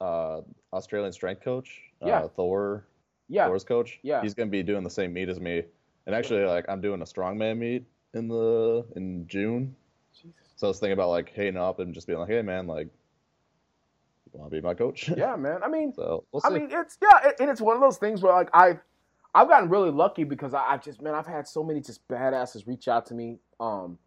uh, Australian strength coach, Yeah. uh, Thor, yeah, Thor's coach, Yeah. he's gonna be doing the same meet as me, and actually like I'm doing a strongman meet in the in June, Jesus. so I was thinking about like hitting up and just being like, hey man, like, you want to be my coach? <laughs> Yeah, man. I mean, so we'll see. I mean, it's yeah, it- and it's one of those things where like I've I've gotten really lucky because I, I've just man, I've had so many just badasses reach out to me, um,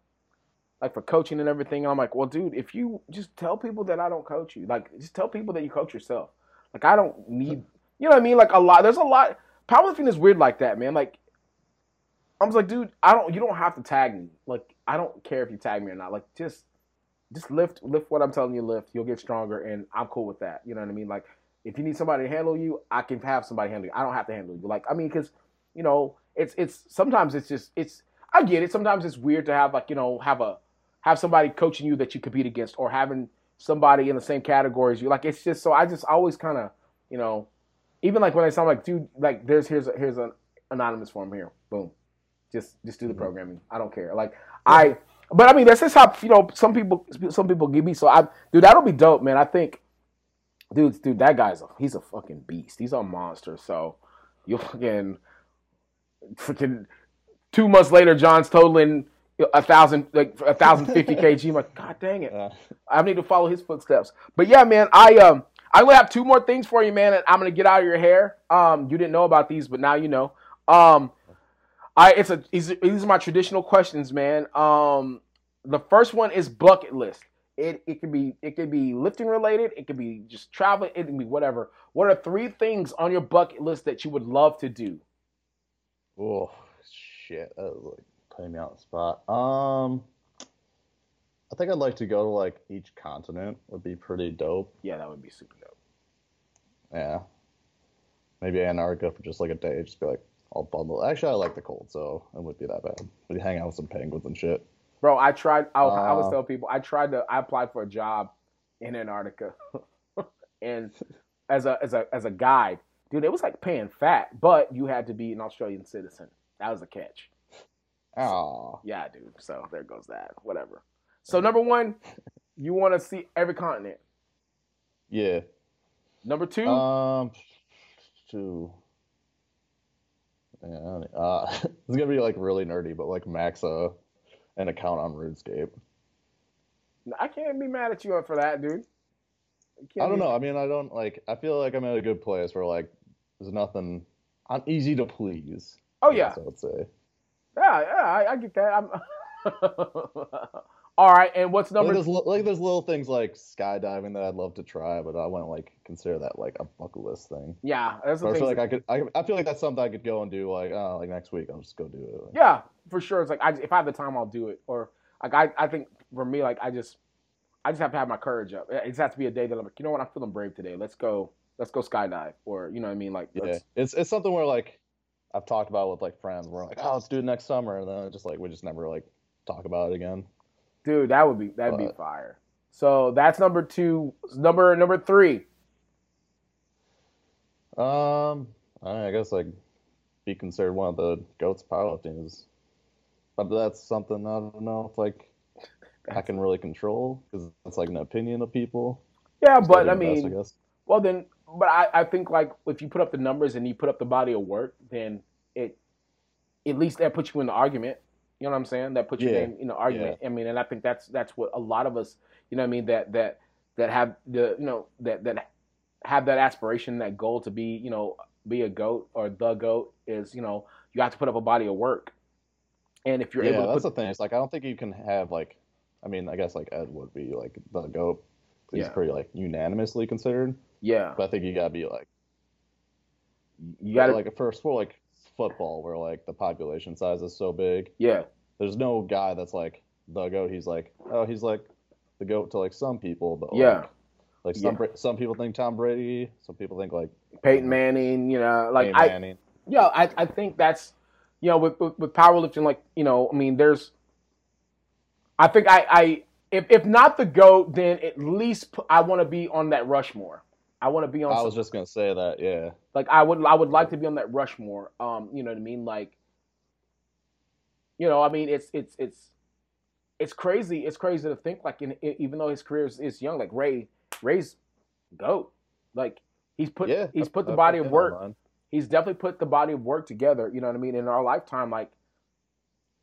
like for coaching and everything. And I'm like, well, dude, if you just tell people that I don't coach you, like just tell people that you coach yourself. Like I don't need, you know what I mean? Like a lot, there's a lot. Powerlifting is weird like that, man. Like I was like, dude, I don't, you don't have to tag me. Like I don't care if you tag me or not. Like just just lift lift what I'm telling you lift. You'll get stronger, and I'm cool with that. You know what I mean? Like if you need somebody to handle you, I can have somebody handle you. I don't have to handle you. Like I mean, because you know, it's it's sometimes it's just it's I get it. Sometimes it's weird to have like you know have a have somebody coaching you that you compete against, or having somebody in the same category as you. Like it's just so I just always kind of you know, even like when I sound like dude, like there's here's a, here's an anonymous form here, boom, just just do the Mhm. programming. I don't care. Like I. But I mean, that's just how you know some people. Some people give me. So I, dude, that'll be dope, man. I think, dude, dude, that guy's a he's a fucking beast. He's a monster. So you fucking, freaking, two months later, John's totaling a thousand, like a thousand fifty kg. I'm like, <laughs> god dang it, I need to follow his footsteps. But yeah, man, I um, I only have two more things for you, man, and I'm gonna get out of your hair. Um, you didn't know about these, but now you know. Um, I it's a these are, these are my traditional questions, man. Um, the first one is bucket list. It it could be it could be lifting related. It could be just traveling. It can be whatever. What are three things on your bucket list that you would love to do? oh shit, that was like putting me on the spot. Um, I think I'd like to go to like each continent. Would be pretty dope. Yeah, that would be super dope. Yeah. Maybe Antarctica for just like a day, just be like all bundled. Actually, I like the cold, so it wouldn't be that bad. We'd hang out with some penguins and shit. Bro, I tried. I, I always Uh, tell people I tried to. I applied for a job in Antarctica, <laughs> and as a as a as a guide, dude, it was like paying fat, but you had to be an Australian citizen. That was the catch. Oh, Yeah, dude. So there goes that. Whatever. So number one, you want to see every continent. yeah. Number two, Um, two. Yeah, uh, <laughs> it's gonna be like really nerdy, but like max uh, an account on RuneScape. I can't be mad at you for that, dude. I don't know. I mean, I don't like. I feel like I'm at a good place where like there's nothing. I'm easy to please. Oh yeah, I would say. yeah, yeah. I, I get that. I'm. <laughs> <laughs> All right, and what's Like number? there's, like there's little things like skydiving that I'd love to try, but I wouldn't like consider that like a bucket list thing. yeah, that's the But I feel like I could. I, I feel like that's something I could go and do. Like, oh, like next week, I'll just go do it. Like, Yeah, for sure. It's like I, if I have the time, I'll do it. Or like I, I think for me, like I just, I just have to have my courage up. It just has to be a day that I'm like, you know what, I'm feeling brave today. Let's go, let's go skydive. Or you know what I mean? Like, Yeah, it's it's something where like I've talked about with like friends. We're like, oh, let's do it next summer, and then just like we just never like talk about it again. Dude, that would be that'd be fire. So that's number two. Number number three. Um, I guess like be considered one of the goats powerlifting is, but that's something I don't know if like I can really control because it's like an opinion of people. Yeah, but I my best, mean, guess. well then, but I, I think like if you put up the numbers and you put up the body of work, then it at least that puts you in the argument. You know what I'm saying? That puts you Yeah. in, in the argument. I mean, and I think that's that's what a lot of us, you know, what I mean that that that have the you know that that have that aspiration, that goal to be you know be a goat or the goat is you know you have to put up a body of work, and if you're yeah, able to that's put the thing. It's like I don't think you can have like, I mean, I guess like Ed would be like the goat. He's Yeah. pretty like unanimously considered, yeah, but I think you gotta be like you got to first for sport like football where like the population size is so big. yeah There's no guy that's like the goat. He's like oh he's like the goat to like some people, but Yeah. like, like some Yeah. Some people think Tom Brady, some people think like Peyton Manning, you know, like I Manning. Yeah, I, I think that's you know with, with with powerlifting, like you know, I mean, there's. I think I I if if not the goat, then at least I want to be on that Rushmore. I want to be on. I some- was just gonna say that. Yeah, like I would I would like to be on that Rushmore. Um, you know what I mean? Like, you know, I mean, it's it's it's it's crazy. It's crazy to think like, in, even though his career is, is young, like Ray Ray's goat. Like he's put yeah. he's I- put the I body him of work he's definitely put the body of work together. You know what I mean? In our lifetime, like,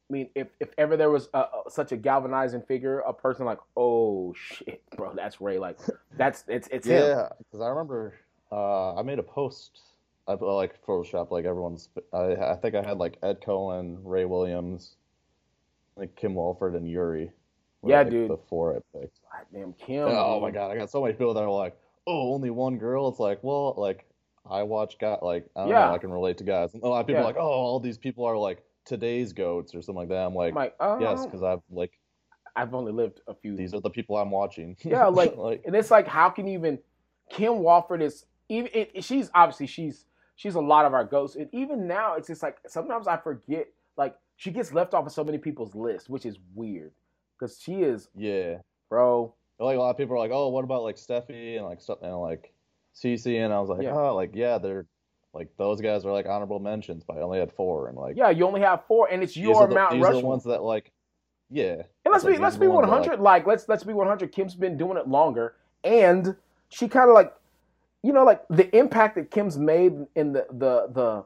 I mean, if if ever there was a, a- such a galvanizing figure, a person like, oh shit, bro, that's Ray. Like, that's it's it's him. Yeah, because I remember uh, I made a post. I like Photoshop like everyone's. I I think I had like Ed Coan, Ray Williams, like Kim Walford and Yuri. Yeah, dude. The four I picked. God damn Kim. Oh my god, I got so many people that are like, "Oh, only one girl." It's like, well, like I watch guys, like I don't Yeah. know, I can relate to guys. And a lot of people Yeah. are like, "Oh, all these people are like today's goats or something like that." I'm like, like, oh, uh, yes, because I've like I've only lived a few. these are the people I'm watching. Yeah, like, <laughs> like and it's like, how can you even? Kim Walford is even. It, it- she's obviously she's she's a lot of our ghosts, and even now, it's just like sometimes I forget. Like she gets left off of so many people's lists, which is weird, because she is, yeah. bro. Like a lot of people are like, "Oh, what about like Stefi and like stuff and like Cece?" And I was like, Yeah. "Oh, like yeah, they're like those guys are like honorable mentions, but I only had four and like Yeah, you only have four, and it's your the, Mount these are the ones that like, yeah." And let's be these let's be one hundred. Like let's let's be one hundred. Kim's been doing it longer, and she kind of like, you know, like the impact that Kim's made in the the the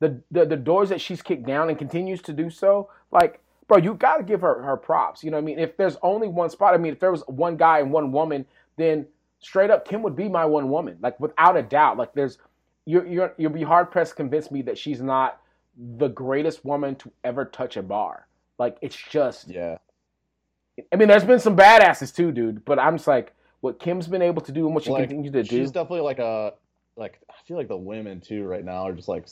the the, the doors that she's kicked down and continues to do so. Like, bro, you got to give her her props. You know what I mean? If there's only one spot, I mean, if there was one guy and one woman, then straight up Kim would be my one woman, like without a doubt. Like there's you're you're you'll be hard pressed to convince me that she's not the greatest woman to ever touch a bar. Like it's just Yeah. I mean, there's been some badasses too, dude. But I'm just like, what Kim's been able to do and what she Like, continues to do. She's definitely like a like I feel like the women too right now are just like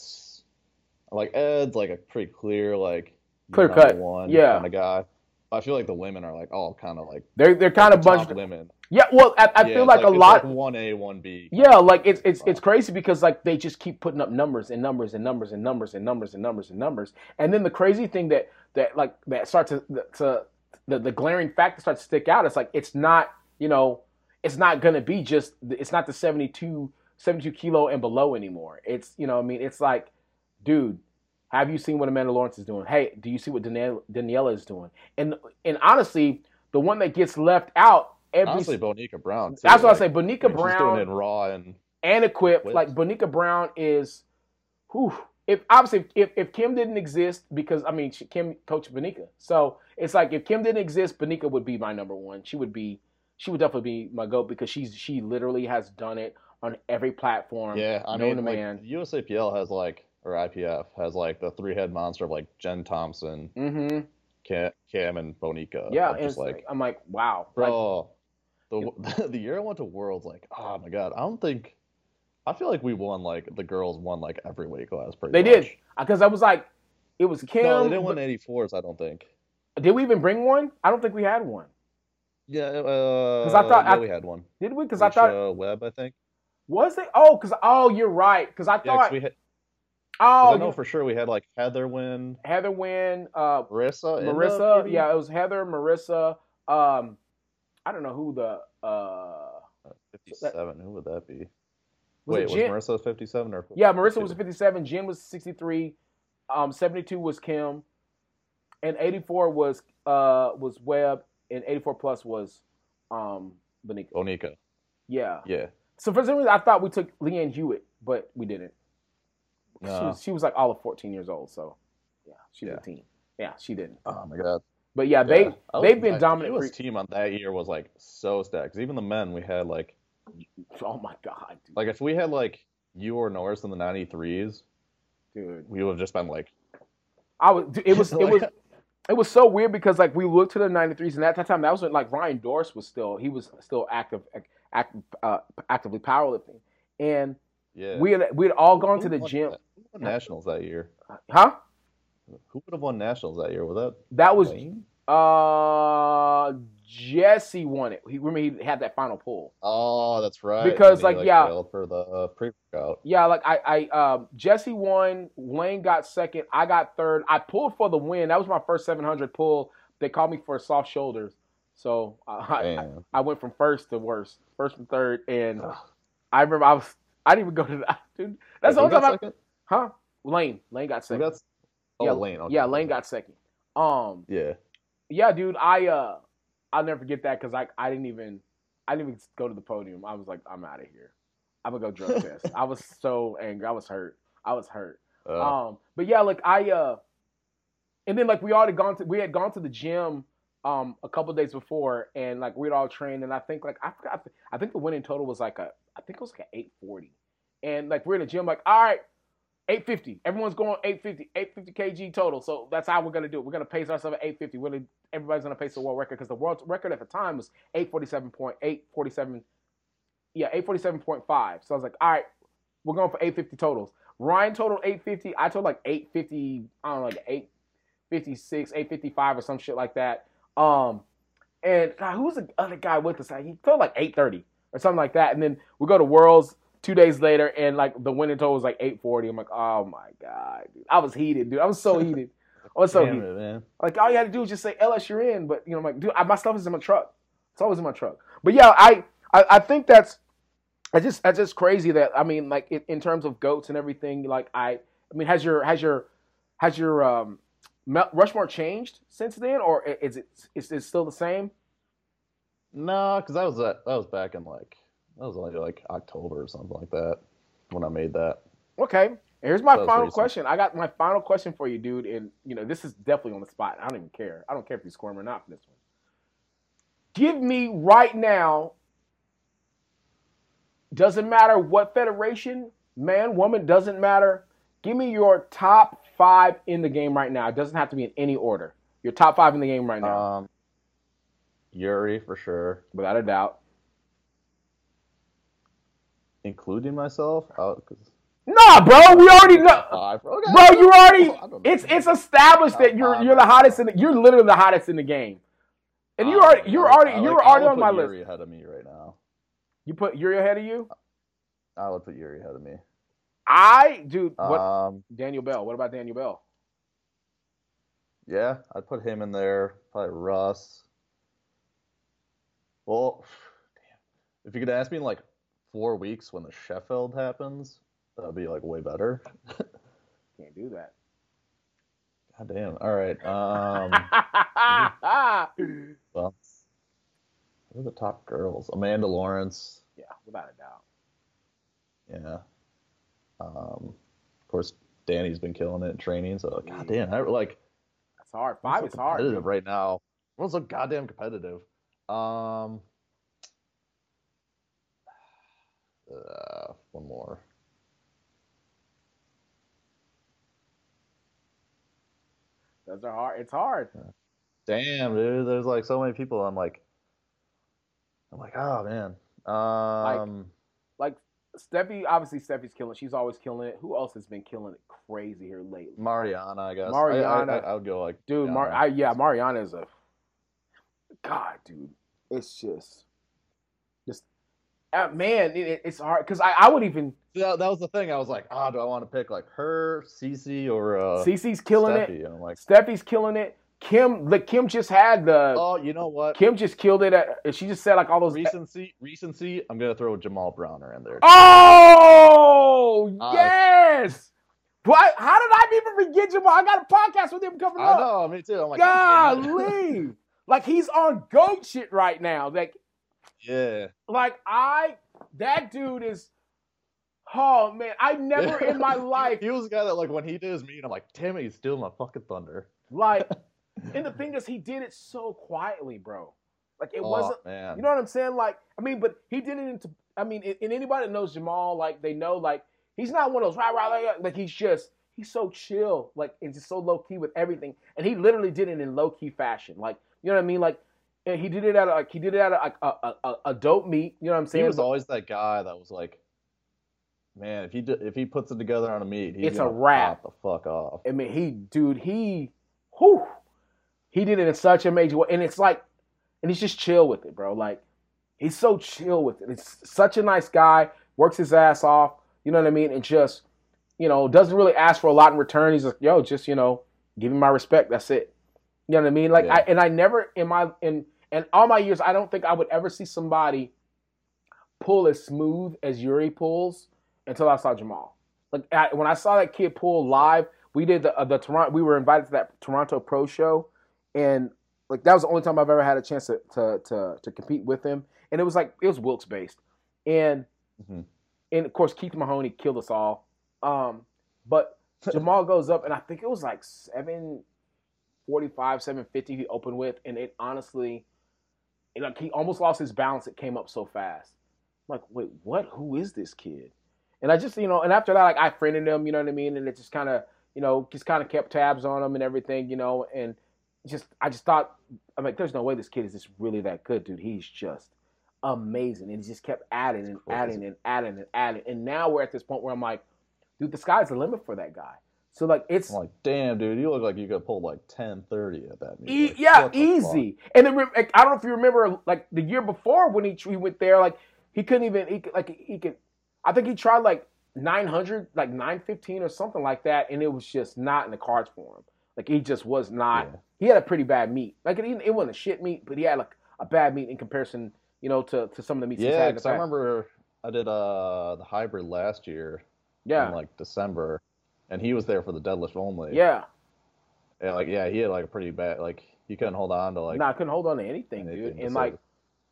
like Ed's like a pretty clear like Clear cut, one yeah. kind of guy. I feel like the women are like all kind of like they're they're kind of the top bunched. women. Yeah, well, I, I Yeah, feel it's like, a lot. one A, one B. yeah, like it's it's it's crazy because like they just keep putting up numbers and numbers and numbers and numbers and numbers and numbers and numbers. And then the crazy thing that that like that starts to to the, the glaring fact that starts to stick out. It's like it's not you know it's not gonna be just it's not the 72, 72 kilo and below anymore. It's you know I mean it's like, dude, have you seen what Amanda Lawrence is doing? Hey, do you see what Daniela is doing? And and honestly, the one that gets left out every Honestly, Bonica Brown. Too, that's what I say. Bonica I mean, Brown doing it in Raw and and equipped. With- Like Bonica Brown is, whew, if obviously if, if Kim didn't exist because I mean she, Kim coached Bonica, so it's like if Kim didn't exist, Bonica would be my number one. She would be, she would definitely be my goat because she's she literally has done it on every platform. yeah, I mean, like, man. USAPL has like or IPF has like the three head monster of like Jen Thompson, Mm-hmm. Cam, Cam and Bonica. Yeah, and just like like, I'm like, wow, Like, bro. <laughs> the the year I went to Worlds, like, oh my god, I don't think. I feel like we won like the girls won like every weight class pretty They much. did. because I was like, it was Kim. No, they didn't win 84s, I don't think. Did we even bring one? I don't think we had one. Yeah, uh, I thought- yeah, I- we had one. Did we? Because I thought Alicia Webb, I think. was it? Oh, because oh, you're right. Because I Yeah, thought we had. oh, I know for sure we had like Heather win, Heather win, uh, Marissa, Marissa. Yeah, it was Heather, Marissa. Um, I don't know who the uh. 57. Who would that be? Was Wait, it was Marissa 57 or? Yeah, Marissa 52? was 57. Jen was 63. Um, 72 was Kim, and 84 was uh was Webb, and 84 plus was um Benika. Bonica. Yeah. Yeah. So for some reason, I thought we took Leanne Hewitt, but we didn't. She, was, she was like all of 14 years old, so yeah, she's Yeah. a teen. Yeah, she didn't. Oh my god. But yeah, they yeah, they've been dominant. US team on that year was like so stacked. 'Cause even the men, we had like <laughs> oh my god, dude. like if we had like you or Norris in the 93s, dude. we would have just been like. I was. dude, It was. <laughs> It was. It was so weird because like we looked to the '93s, and at that time that was when like Ryan Dorse was still he was still active, act, uh, actively powerlifting, and Yeah. we had we had all gone Who to the gym, that- nationals that year? huh? Who would have won nationals that year? Was that That was Wayne? uh Jesse won it. He remember he had that final pull. Oh, that's right. Because, he, like, yeah. failed for the uh, pre-workout. Yeah, like I, I, um, Jesse won. Wayne got second. I got third. I pulled for the win. That was my first 700 pull. They called me for soft shoulders, so I, I, I went from first to worst, first and third. And I remember I was, I didn't even go to the, <laughs> dude. That's the Who only time I, huh? Lane, Lane got Who second. got? Oh, Yeah, Lane. okay. Yeah, Lane got second. Um, Yeah. yeah, dude. I, uh, I'll never forget that because I, I didn't even, I didn't even go to the podium. I was like, I'm out of here. I'm gonna go drug <laughs> test. I was so angry. I was hurt. I was hurt. Uh, Um, but yeah, like I uh, and then like we already gone to we had gone to the gym um a couple days before, and like we'd all trained, and I think like I forgot, I think the winning total was like a I think it was like an eight forty, and like we're in the gym like all right. 850. Everyone's going 850, 850 kg total. So that's how we're gonna do it. We're gonna pace ourselves at 850. We're everybody's gonna pace the world record because the world record at the time was 847.847. Yeah, 847.5. So I was like, all right, we're going for 850 totals. Ryan totaled 850. I told like 850, I don't know, like 856, 855 or some shit like that. Um, and God, who was the other guy with us? He felt like 830 or something like that. And then we go to Worlds two days later, and like the winning total was like 840. I'm like, oh my God, dude. I was heated, dude. I was so heated. I was so damn heated. it, man. Like all you had to do was just say LS, you're in. But you know, I'm like, dude, I, my stuff is in my truck. It's always in my truck. But yeah, I I, I think that's I just that's just crazy that I mean, like in, in terms of goats and everything. Like I I mean, has your has your has your um Rushmore changed since then, or is it is it still the same? No, because that was that. That was back in like that was only like October or something like that when I made that. Okay. Here's my final recent. question. I got my final question for you, dude. And you know, this is definitely on the spot. I don't even care. I don't care if you squirm or not for this one. Give me right now. Doesn't matter what federation, man, woman, doesn't matter. Give me your top five in the game right now. It doesn't have to be in any order. Your top five in the game right now, Um, Yuri for sure, without a doubt. Including myself. Oh, 'cause Nah, bro, we already know. five. Okay. Bro, you already I don't know. it's it's established that you're you're the hottest in the, you're literally the hottest in the game. And you're already you're already you're already on my put list. Yuri ahead of me right now. You put Yuri ahead of you? I would put Yuri ahead of me. I dude what Um, Daniel Bell. What about Daniel Bell? yeah, I'd put him in there. Probably Russ. Well, <sighs> if you could ask me like four weeks when the Sheffield happens, that'd be like way better. <laughs> Can't do that. God damn. All right. Um, <laughs> well, who are the top girls? Amanda Lawrence. yeah, without a doubt. Yeah. Um, of course, Danny's been killing it in training. So, god damn, I like. That's hard. Five so is hard. competitive right now. I'm so goddamn competitive. Um, uh, one more. Those are hard. It's hard. Damn, dude. There's like so many people. I'm like, I'm like, oh man. Um, Like Stefi, obviously Stefi's killing. She's always killing it. Who else has been killing it crazy here lately? Mariana, I guess. Mariana. I, I, I would go like, Dude, Mar- I, yeah, Mariana is a God, dude. It's just, uh, man, it, it's hard because I, I would even that, that was the thing. I was like, ah, do I want to pick like her, Cece, or uh, Cece's killing it. And I'm like, Stefi's killing it. Kim, like Kim just had the. oh, you know what? Kim just killed it. At, she just said like all those. recency, recency. I'm gonna throw Jamal Browner in there. Oh Uh, yes. What? How did I even forget Jamal? I got a podcast with him coming I up. I know, me too. I'm like. Golly. like he's on goat shit right now. Like, yeah. like I, that dude is. Oh man, I never in my <laughs> life He was the guy that like when he did his meet, I'm like, damn it, he's stealing my fucking thunder. like. <laughs> And the thing is, he did it so quietly, bro. Like it oh, wasn't. man. You know what I'm saying? Like, I mean, but he did it into. I mean, and anybody that knows Jamal, like, they know, like, he's not one of those rah rah like, like he's just he's so chill, like, and just so low key with everything. And he literally did it in low key fashion, like, you know what I mean? Like, and he did it at like he did it at a, a, a, a, dope meet. You know what I'm saying? he was But always that guy that was like, man, if he d- if he puts it together on a meet, he's It's a wrap. the fuck off. I mean, he, dude, he, whew, he did it in such a major way, and it's like, and he's just chill with it, bro. Like, he's so chill with it. It's such a nice guy, works his ass off. You know what I mean? And just, you know, doesn't really ask for a lot in return. He's like, yo, just you know, give me my respect. That's it. You know what I mean? Like, Yeah. I and I never in my in in all my years, I don't think I would ever see somebody pull as smooth as Yuri pulls until I saw Jamal. Like I, when I saw that kid pull live, we did the uh, the Toronto. We were invited to that Toronto Pro Show, and like that was the only time I've ever had a chance to to to, to compete with him. And it was like it was Wilks based, and Mhm. and of course Keith Mahoney killed us all. Um, but <laughs> Jamal goes up, and I think it was like seven forty five, seven fifty. He opened with, and it honestly, it, like he almost lost his balance. It came up so fast. I'm like, wait, what? Who is this kid? And I just, you know, and after that, like I friended him, you know what I mean, and it just kind of, you know, just kind of kept tabs on him and everything, you know, and just, I just thought, I'm like, there's no way this kid is just really that good, dude. He's just amazing, and he just kept adding and adding and adding and adding, and now we're at this point where I'm like, dude, the sky's the limit for that guy. So like, it's I'm like, damn, dude, you look like you could pull like 10, 30 at that. E- Like, yeah, easy. And then like, I don't know if you remember, like the year before when he, he went there, like he couldn't even he could, like he could. I think he tried like nine hundred, like nine fifteen or something like that, and it was just not in the cards for him. Like he just was not. Yeah. He had a pretty bad meet. Like it, it wasn't a shit meet, but he had like a bad meet in comparison, you know, to, to some of the meets Yeah, had. because I remember I did uh the hybrid last year Yeah, in like December, and he was there for the deadlift only. yeah. Yeah, like, yeah, he had like a pretty bad, like he couldn't hold on to like. no, I couldn't hold on to anything, dude. And like,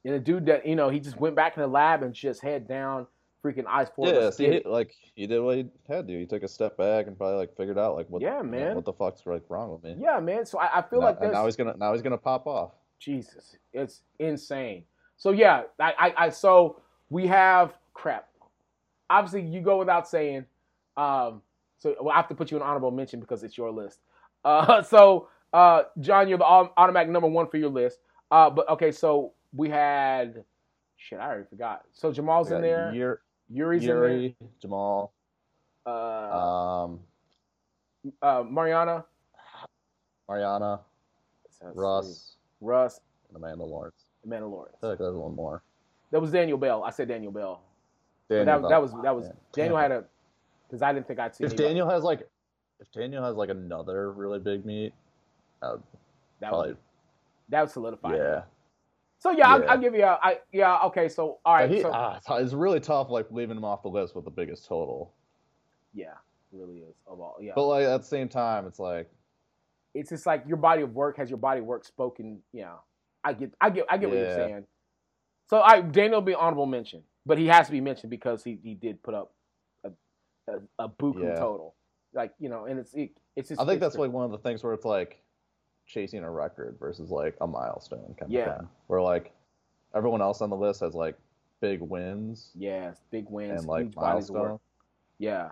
and the dude that you know, he just went back in the lab and just head down, freaking ice for Yeah, see, he, like he did what he had to. He took a step back and probably like figured out like what. Yeah, you know, man. what the fuck's like wrong with me? Yeah, man. So I, I feel now, like there's now he's gonna now he's gonna pop off. Jesus, it's insane. So yeah, I, I, I so we have crap. Obviously, you go without saying. Um, so well, I have to put you in honorable mention because it's your list. Uh, <laughs> so uh, John, you're the automatic number one for your list. Uh, but okay, so we had shit. I already forgot. So Jamal's in there. Yuri, Yuri's Yuri, Jamal, in there. Uh, um, uh, Mariana. Mariana, Let's see. Russ, Russ. and Amanda Lawrence. Amanda Lawrence. I feel like there's one more. That was Daniel Bell. I said Daniel Bell. Daniel, that, that was that was man. Daniel had a because I didn't think I'd see If anybody. Daniel has like, if Daniel has like another really big meet, that would that probably would that would solidify. yeah. So yeah, I'll, I'll give you. A, I yeah. Okay. So all right. He, so ah, it's- really tough, like leaving him off the list with the biggest total. yeah, it really is of all. Yeah. But like at the same time, it's like it's just like your body of work has your body of work spoken. Yeah, I get, I get, I get what you're saying. So I Daniel will be honorable mention, but he has to be mentioned because he, he did put up a, a buku Yeah. total, like you know, and it's it, it's just I think that's it's- like one of the things where it's like chasing a record versus like a milestone kind Yeah. of thing. Where like everyone else on the list has like big wins yeah, big wins, and like huge bodies of work. milestones. Yeah,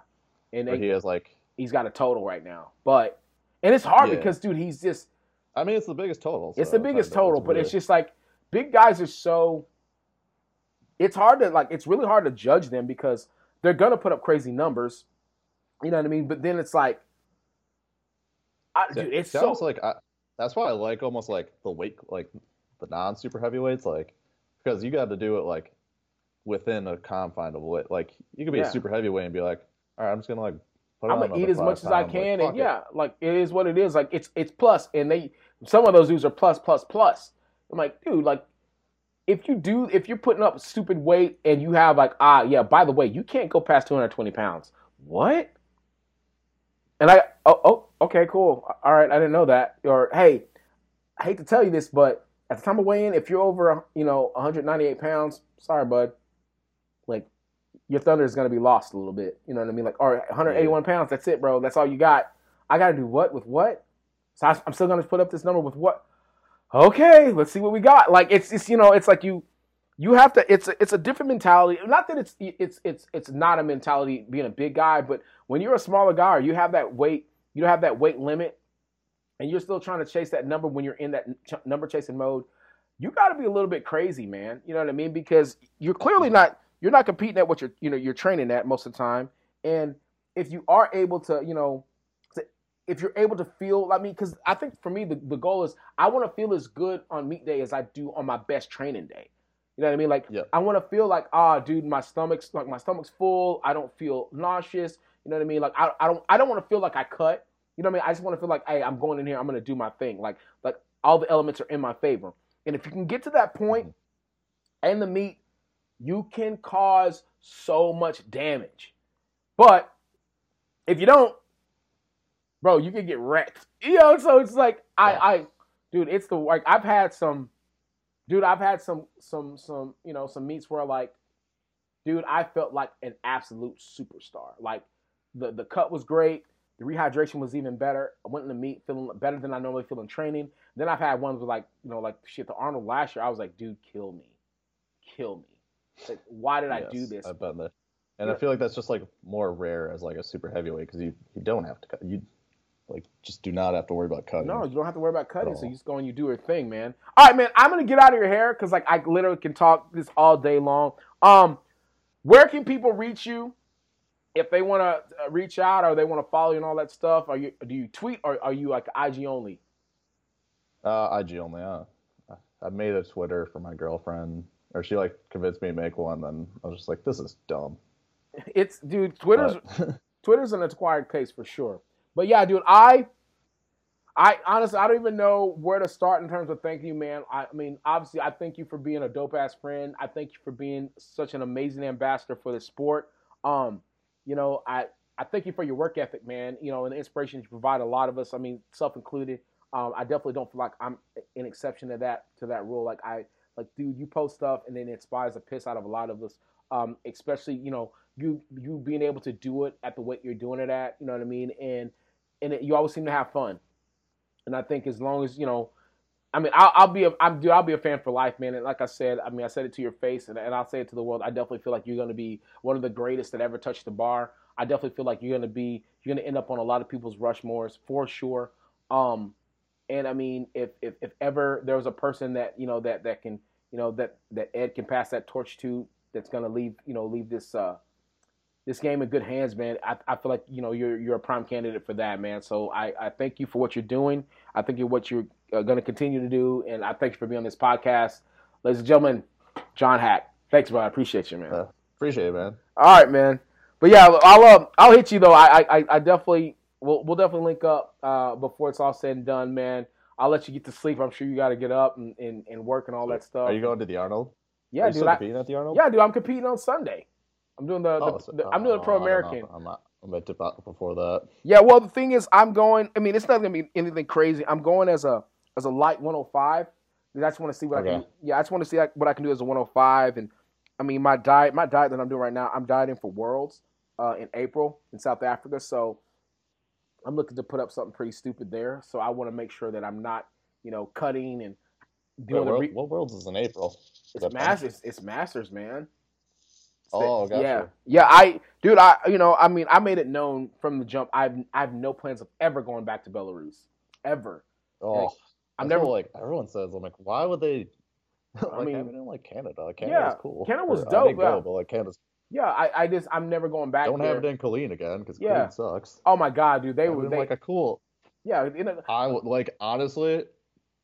and they, he has like he's got a total right now, but and it's hard Yeah. because dude, he's just I mean it's the biggest total. It's the biggest total, but it's just like big guys are so. It's hard to like. It's really hard to judge them because they're gonna put up crazy numbers. You know what I mean? But then it's like, I, dude, it's so sounds like I, that's why I like almost like the weight like the non super heavyweights like because you got to do it like within a confine of weight. Like you could be Yeah. a super heavyweight and be like, all right, I'm just gonna like put I'm on gonna eat as much as I like, can, fuck and it. yeah, like it is what it is. Like it's it's plus, and they some of those dudes are plus plus plus. I'm like, dude, like if you do, if you're putting up stupid weight and you have like, ah, yeah, by the way, you can't go past 220 pounds. What? And I, oh, oh, okay, cool. All right, I didn't know that. Or hey, I hate to tell you this, but at the time of weighing, if you're over, you know, 198 pounds, sorry, bud. Like your thunder is gonna be lost a little bit. You know what I mean? Like, all right, 181 pounds. That's it, bro. That's all you got. I gotta do what with what? So I, I'm still gonna put up this number with what? Okay, let's see what we got. Like it's, it's you know, it's like you, you have to. It's a, it's a different mentality. Not that it's it's it's it's not a mentality being a big guy, but when you're a smaller guy or you have that weight, you don't have that weight limit, and you're still trying to chase that number when you're in that ch- number chasing mode. You got to be a little bit crazy, man. You know what I mean? Because you're clearly not you're not competing at what you're you know you're training at most of the time, and if you are able to, you know, if you're able to feel, I mean, because I think for me the, the goal is I want to feel as good on meet day as I do on my best training day. You know what I mean? Like Yep. I want to feel like, ah, dude, my stomach's like my stomach's full. I don't feel nauseous. You know what I mean? Like I, I don't I don't want to feel like I cut. You know what I mean? I just want to feel like, hey, I'm going in here. I'm gonna do my thing. Like like all the elements are in my favor. And if you can get to that point and the meet, you can cause so much damage. But if you don't, bro, you can get wrecked. <laughs> You know, so it's like I. I, dude, it's the like I've had some, dude, I've had some, some, some, you know, some meets where like, dude, I felt like an absolute superstar. Like the the cut was great. The rehydration was even better. I went in the meet feeling better than I normally feel in training. Then I've had ones with like, you know, like shit, the Arnold last year. I was like, dude, kill me, kill me. Like, why did I do this? I've there. And Yeah. I feel like that's just like more rare as like a super heavyweight because you, you don't have to cut. You like just do not have to worry about cutting. No, you don't have to worry about cutting. So you just go and you do your thing, man. All right, man. I'm gonna get out of your hair because like I literally can talk this all day long. Um, where can people reach you if they want to uh, reach out or they want to follow you and all that stuff? Are you do you tweet or are you like IG only? Uh, IG only. Uh, I made a Twitter for my girlfriend, or she like convinced me to make one. Then I was just like, this is dumb. It's dude. Twitter's <laughs> Twitter's an acquired taste for sure. But yeah, dude, I I honestly I don't even know where to start in terms of thanking you, man. I, I mean, obviously I thank you for being a dope ass friend. I thank you for being such an amazing ambassador for the sport. Um, you know, I I thank you for your work ethic, man. You know, and the inspiration you provide a lot of us. I mean, self included. Um, I definitely don't feel like I'm an exception to that to that rule. Like I like, dude, you post stuff and then it inspires the piss out of a lot of us. Um, especially you know you you being able to do it at the weight you're doing it at. You know what I mean? And and it, you always seem to have fun. And I think as long as you know, I mean, I'll, I'll be a I'm dude, I'll be a fan for life, man. And like I said, I mean, I said it to your face, and, and I'll say it to the world. I definitely feel like you're going to be one of the greatest that ever touched the bar. I definitely feel like you're going to be you're going to end up on a lot of people's Rushmores for sure. Um, and I mean, if if if ever there was a person that you know that that can you know that that Ed can pass that torch to, that's going to leave you know leave this uh this game in good hands, man. I, I feel like you know you're you're a prime candidate for that, man. So I, I thank you for what you're doing. I think you're what you're uh, going to continue to do, and I thank you for being on this podcast, ladies and gentlemen. John Haack, thanks, bro. I appreciate you, man. Uh, appreciate it, man. All right, man. But yeah, I'll uh, I'll hit you though. I I, I definitely we'll we'll definitely link up uh, before it's all said and done, man. I'll let you get to sleep. I'm sure you got to get up and, and, and work and all that stuff. Are you going to the Arnold? Yeah, dude. I, competing at the Arnold? yeah, dude. I'm competing on Sunday. I'm doing the, Oh, the, so- the- I'm doing the Pro oh, don't know. American. I'm not. I'm gonna dip out before that. Yeah, well, the thing is, I'm going. I mean, it's not gonna be anything crazy. I'm going as a as a light 105. I just want to see what I can. Yeah, I just want to see what I can do as a 105. And I mean, my diet, my diet that I'm doing right now, I'm dieting for Worlds uh, in April in South Africa. So I'm looking to put up something pretty stupid there. So I want to make sure that I'm not, you know, cutting and Wait, doing the. Re- what worlds is in April? Is it's masters. It's masters, man. It's the- Oh, gotcha. yeah, yeah. I, dude, I, you know, I mean, I made it known from the jump. I've, I have no plans of ever going back to Belarus, ever. Oh, I'm I'm never. never like everyone says. I'm like, why would they? <laughs> like, I mean- have it in like Canada. Like, Canada's Yeah, cool. Canada was Or, I dope, didn't go, yeah. but like Canada's Yeah, I, I just, I'm never going back don't there. have it in Colleen again because Yeah. Colleen sucks. Oh my god, dude, they Have it were, they, like a cool. yeah, you know, I would like honestly,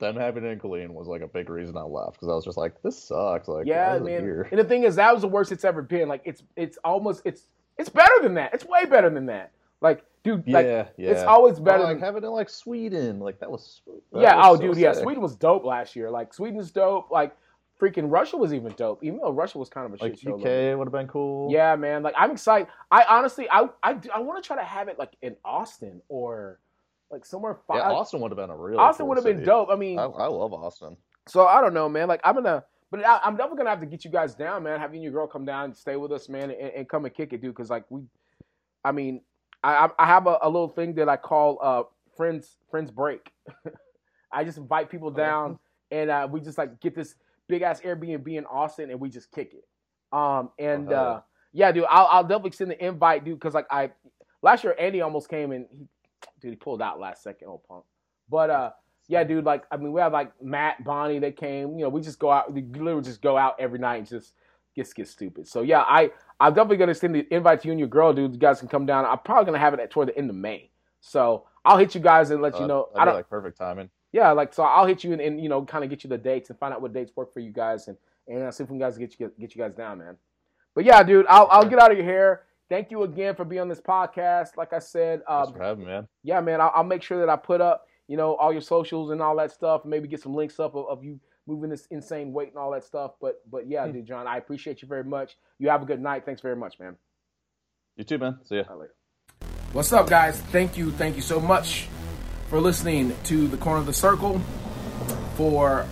them having it in Colleen was like a big reason I left because I was just like, this sucks. Like, yeah, man. here? And the thing is, that was the worst it's ever been. Like, it's, it's almost, it's, it's better than that. It's way better than that. Like, dude, Yeah, like, yeah. it's always Or, better like than. have it in like Sweden. Like that was. that yeah, was oh, so dude, yeah. Sweden was dope last year. Like, Sweden's dope. Like, freaking Russia was even dope. Even though Russia was kind of a Like shit UK would have been cool. Yeah, man. Like I'm excited. I honestly, I I, I want to try to have it like in Austin or like somewhere. Fi- Yeah, Austin would have been a real. Austin cool would have been dope. I mean, I, I love Austin. so I don't know, man. Like I'm gonna, but I, I'm definitely gonna have to get you guys down, man. Having your girl come down and stay with us, man, and, and come and kick it, dude. Because like we, I mean, I I- have a, a little thing that I call uh friends friends break. <laughs> I just invite people down, and uh, we just like get this big ass Airbnb in Austin, and we just kick it. Um and hell uh yeah, dude, I'll I'll definitely send the invite, dude, because like I last year Andy almost came and he dude he pulled out last second, old punk. But uh yeah, dude, like I mean we have like Matt, Bonnie, they came, you know, we just go out we literally just go out every night and just just get stupid. So yeah, I I'm definitely gonna send the invite to you and your girl, dude. You guys can come down. I'm probably gonna have it at toward the end of May. So I'll hit you guys and let you Uh, know. that'd I don't like perfect timing. yeah, like so I'll hit you and, and you know kind of get you the dates and find out what dates work for you guys and and uh, see if we can guys get you get you guys down, man. But yeah, dude, I'll I'll get out of your hair. Thank you again for being on this podcast. Like I said, Thanks um, for having me, man. yeah, man, I'll, I'll make sure that I put up you know all your socials and all that stuff. and Maybe get some links up of, of you moving this insane weight and all that stuff. But but yeah, Hmm. dude, John, I appreciate you very much. You have a good night. Thanks very much, man. You too, man. See ya. Right, later. What's up, guys? Thank you, thank you so much for listening to the corner of the circle. For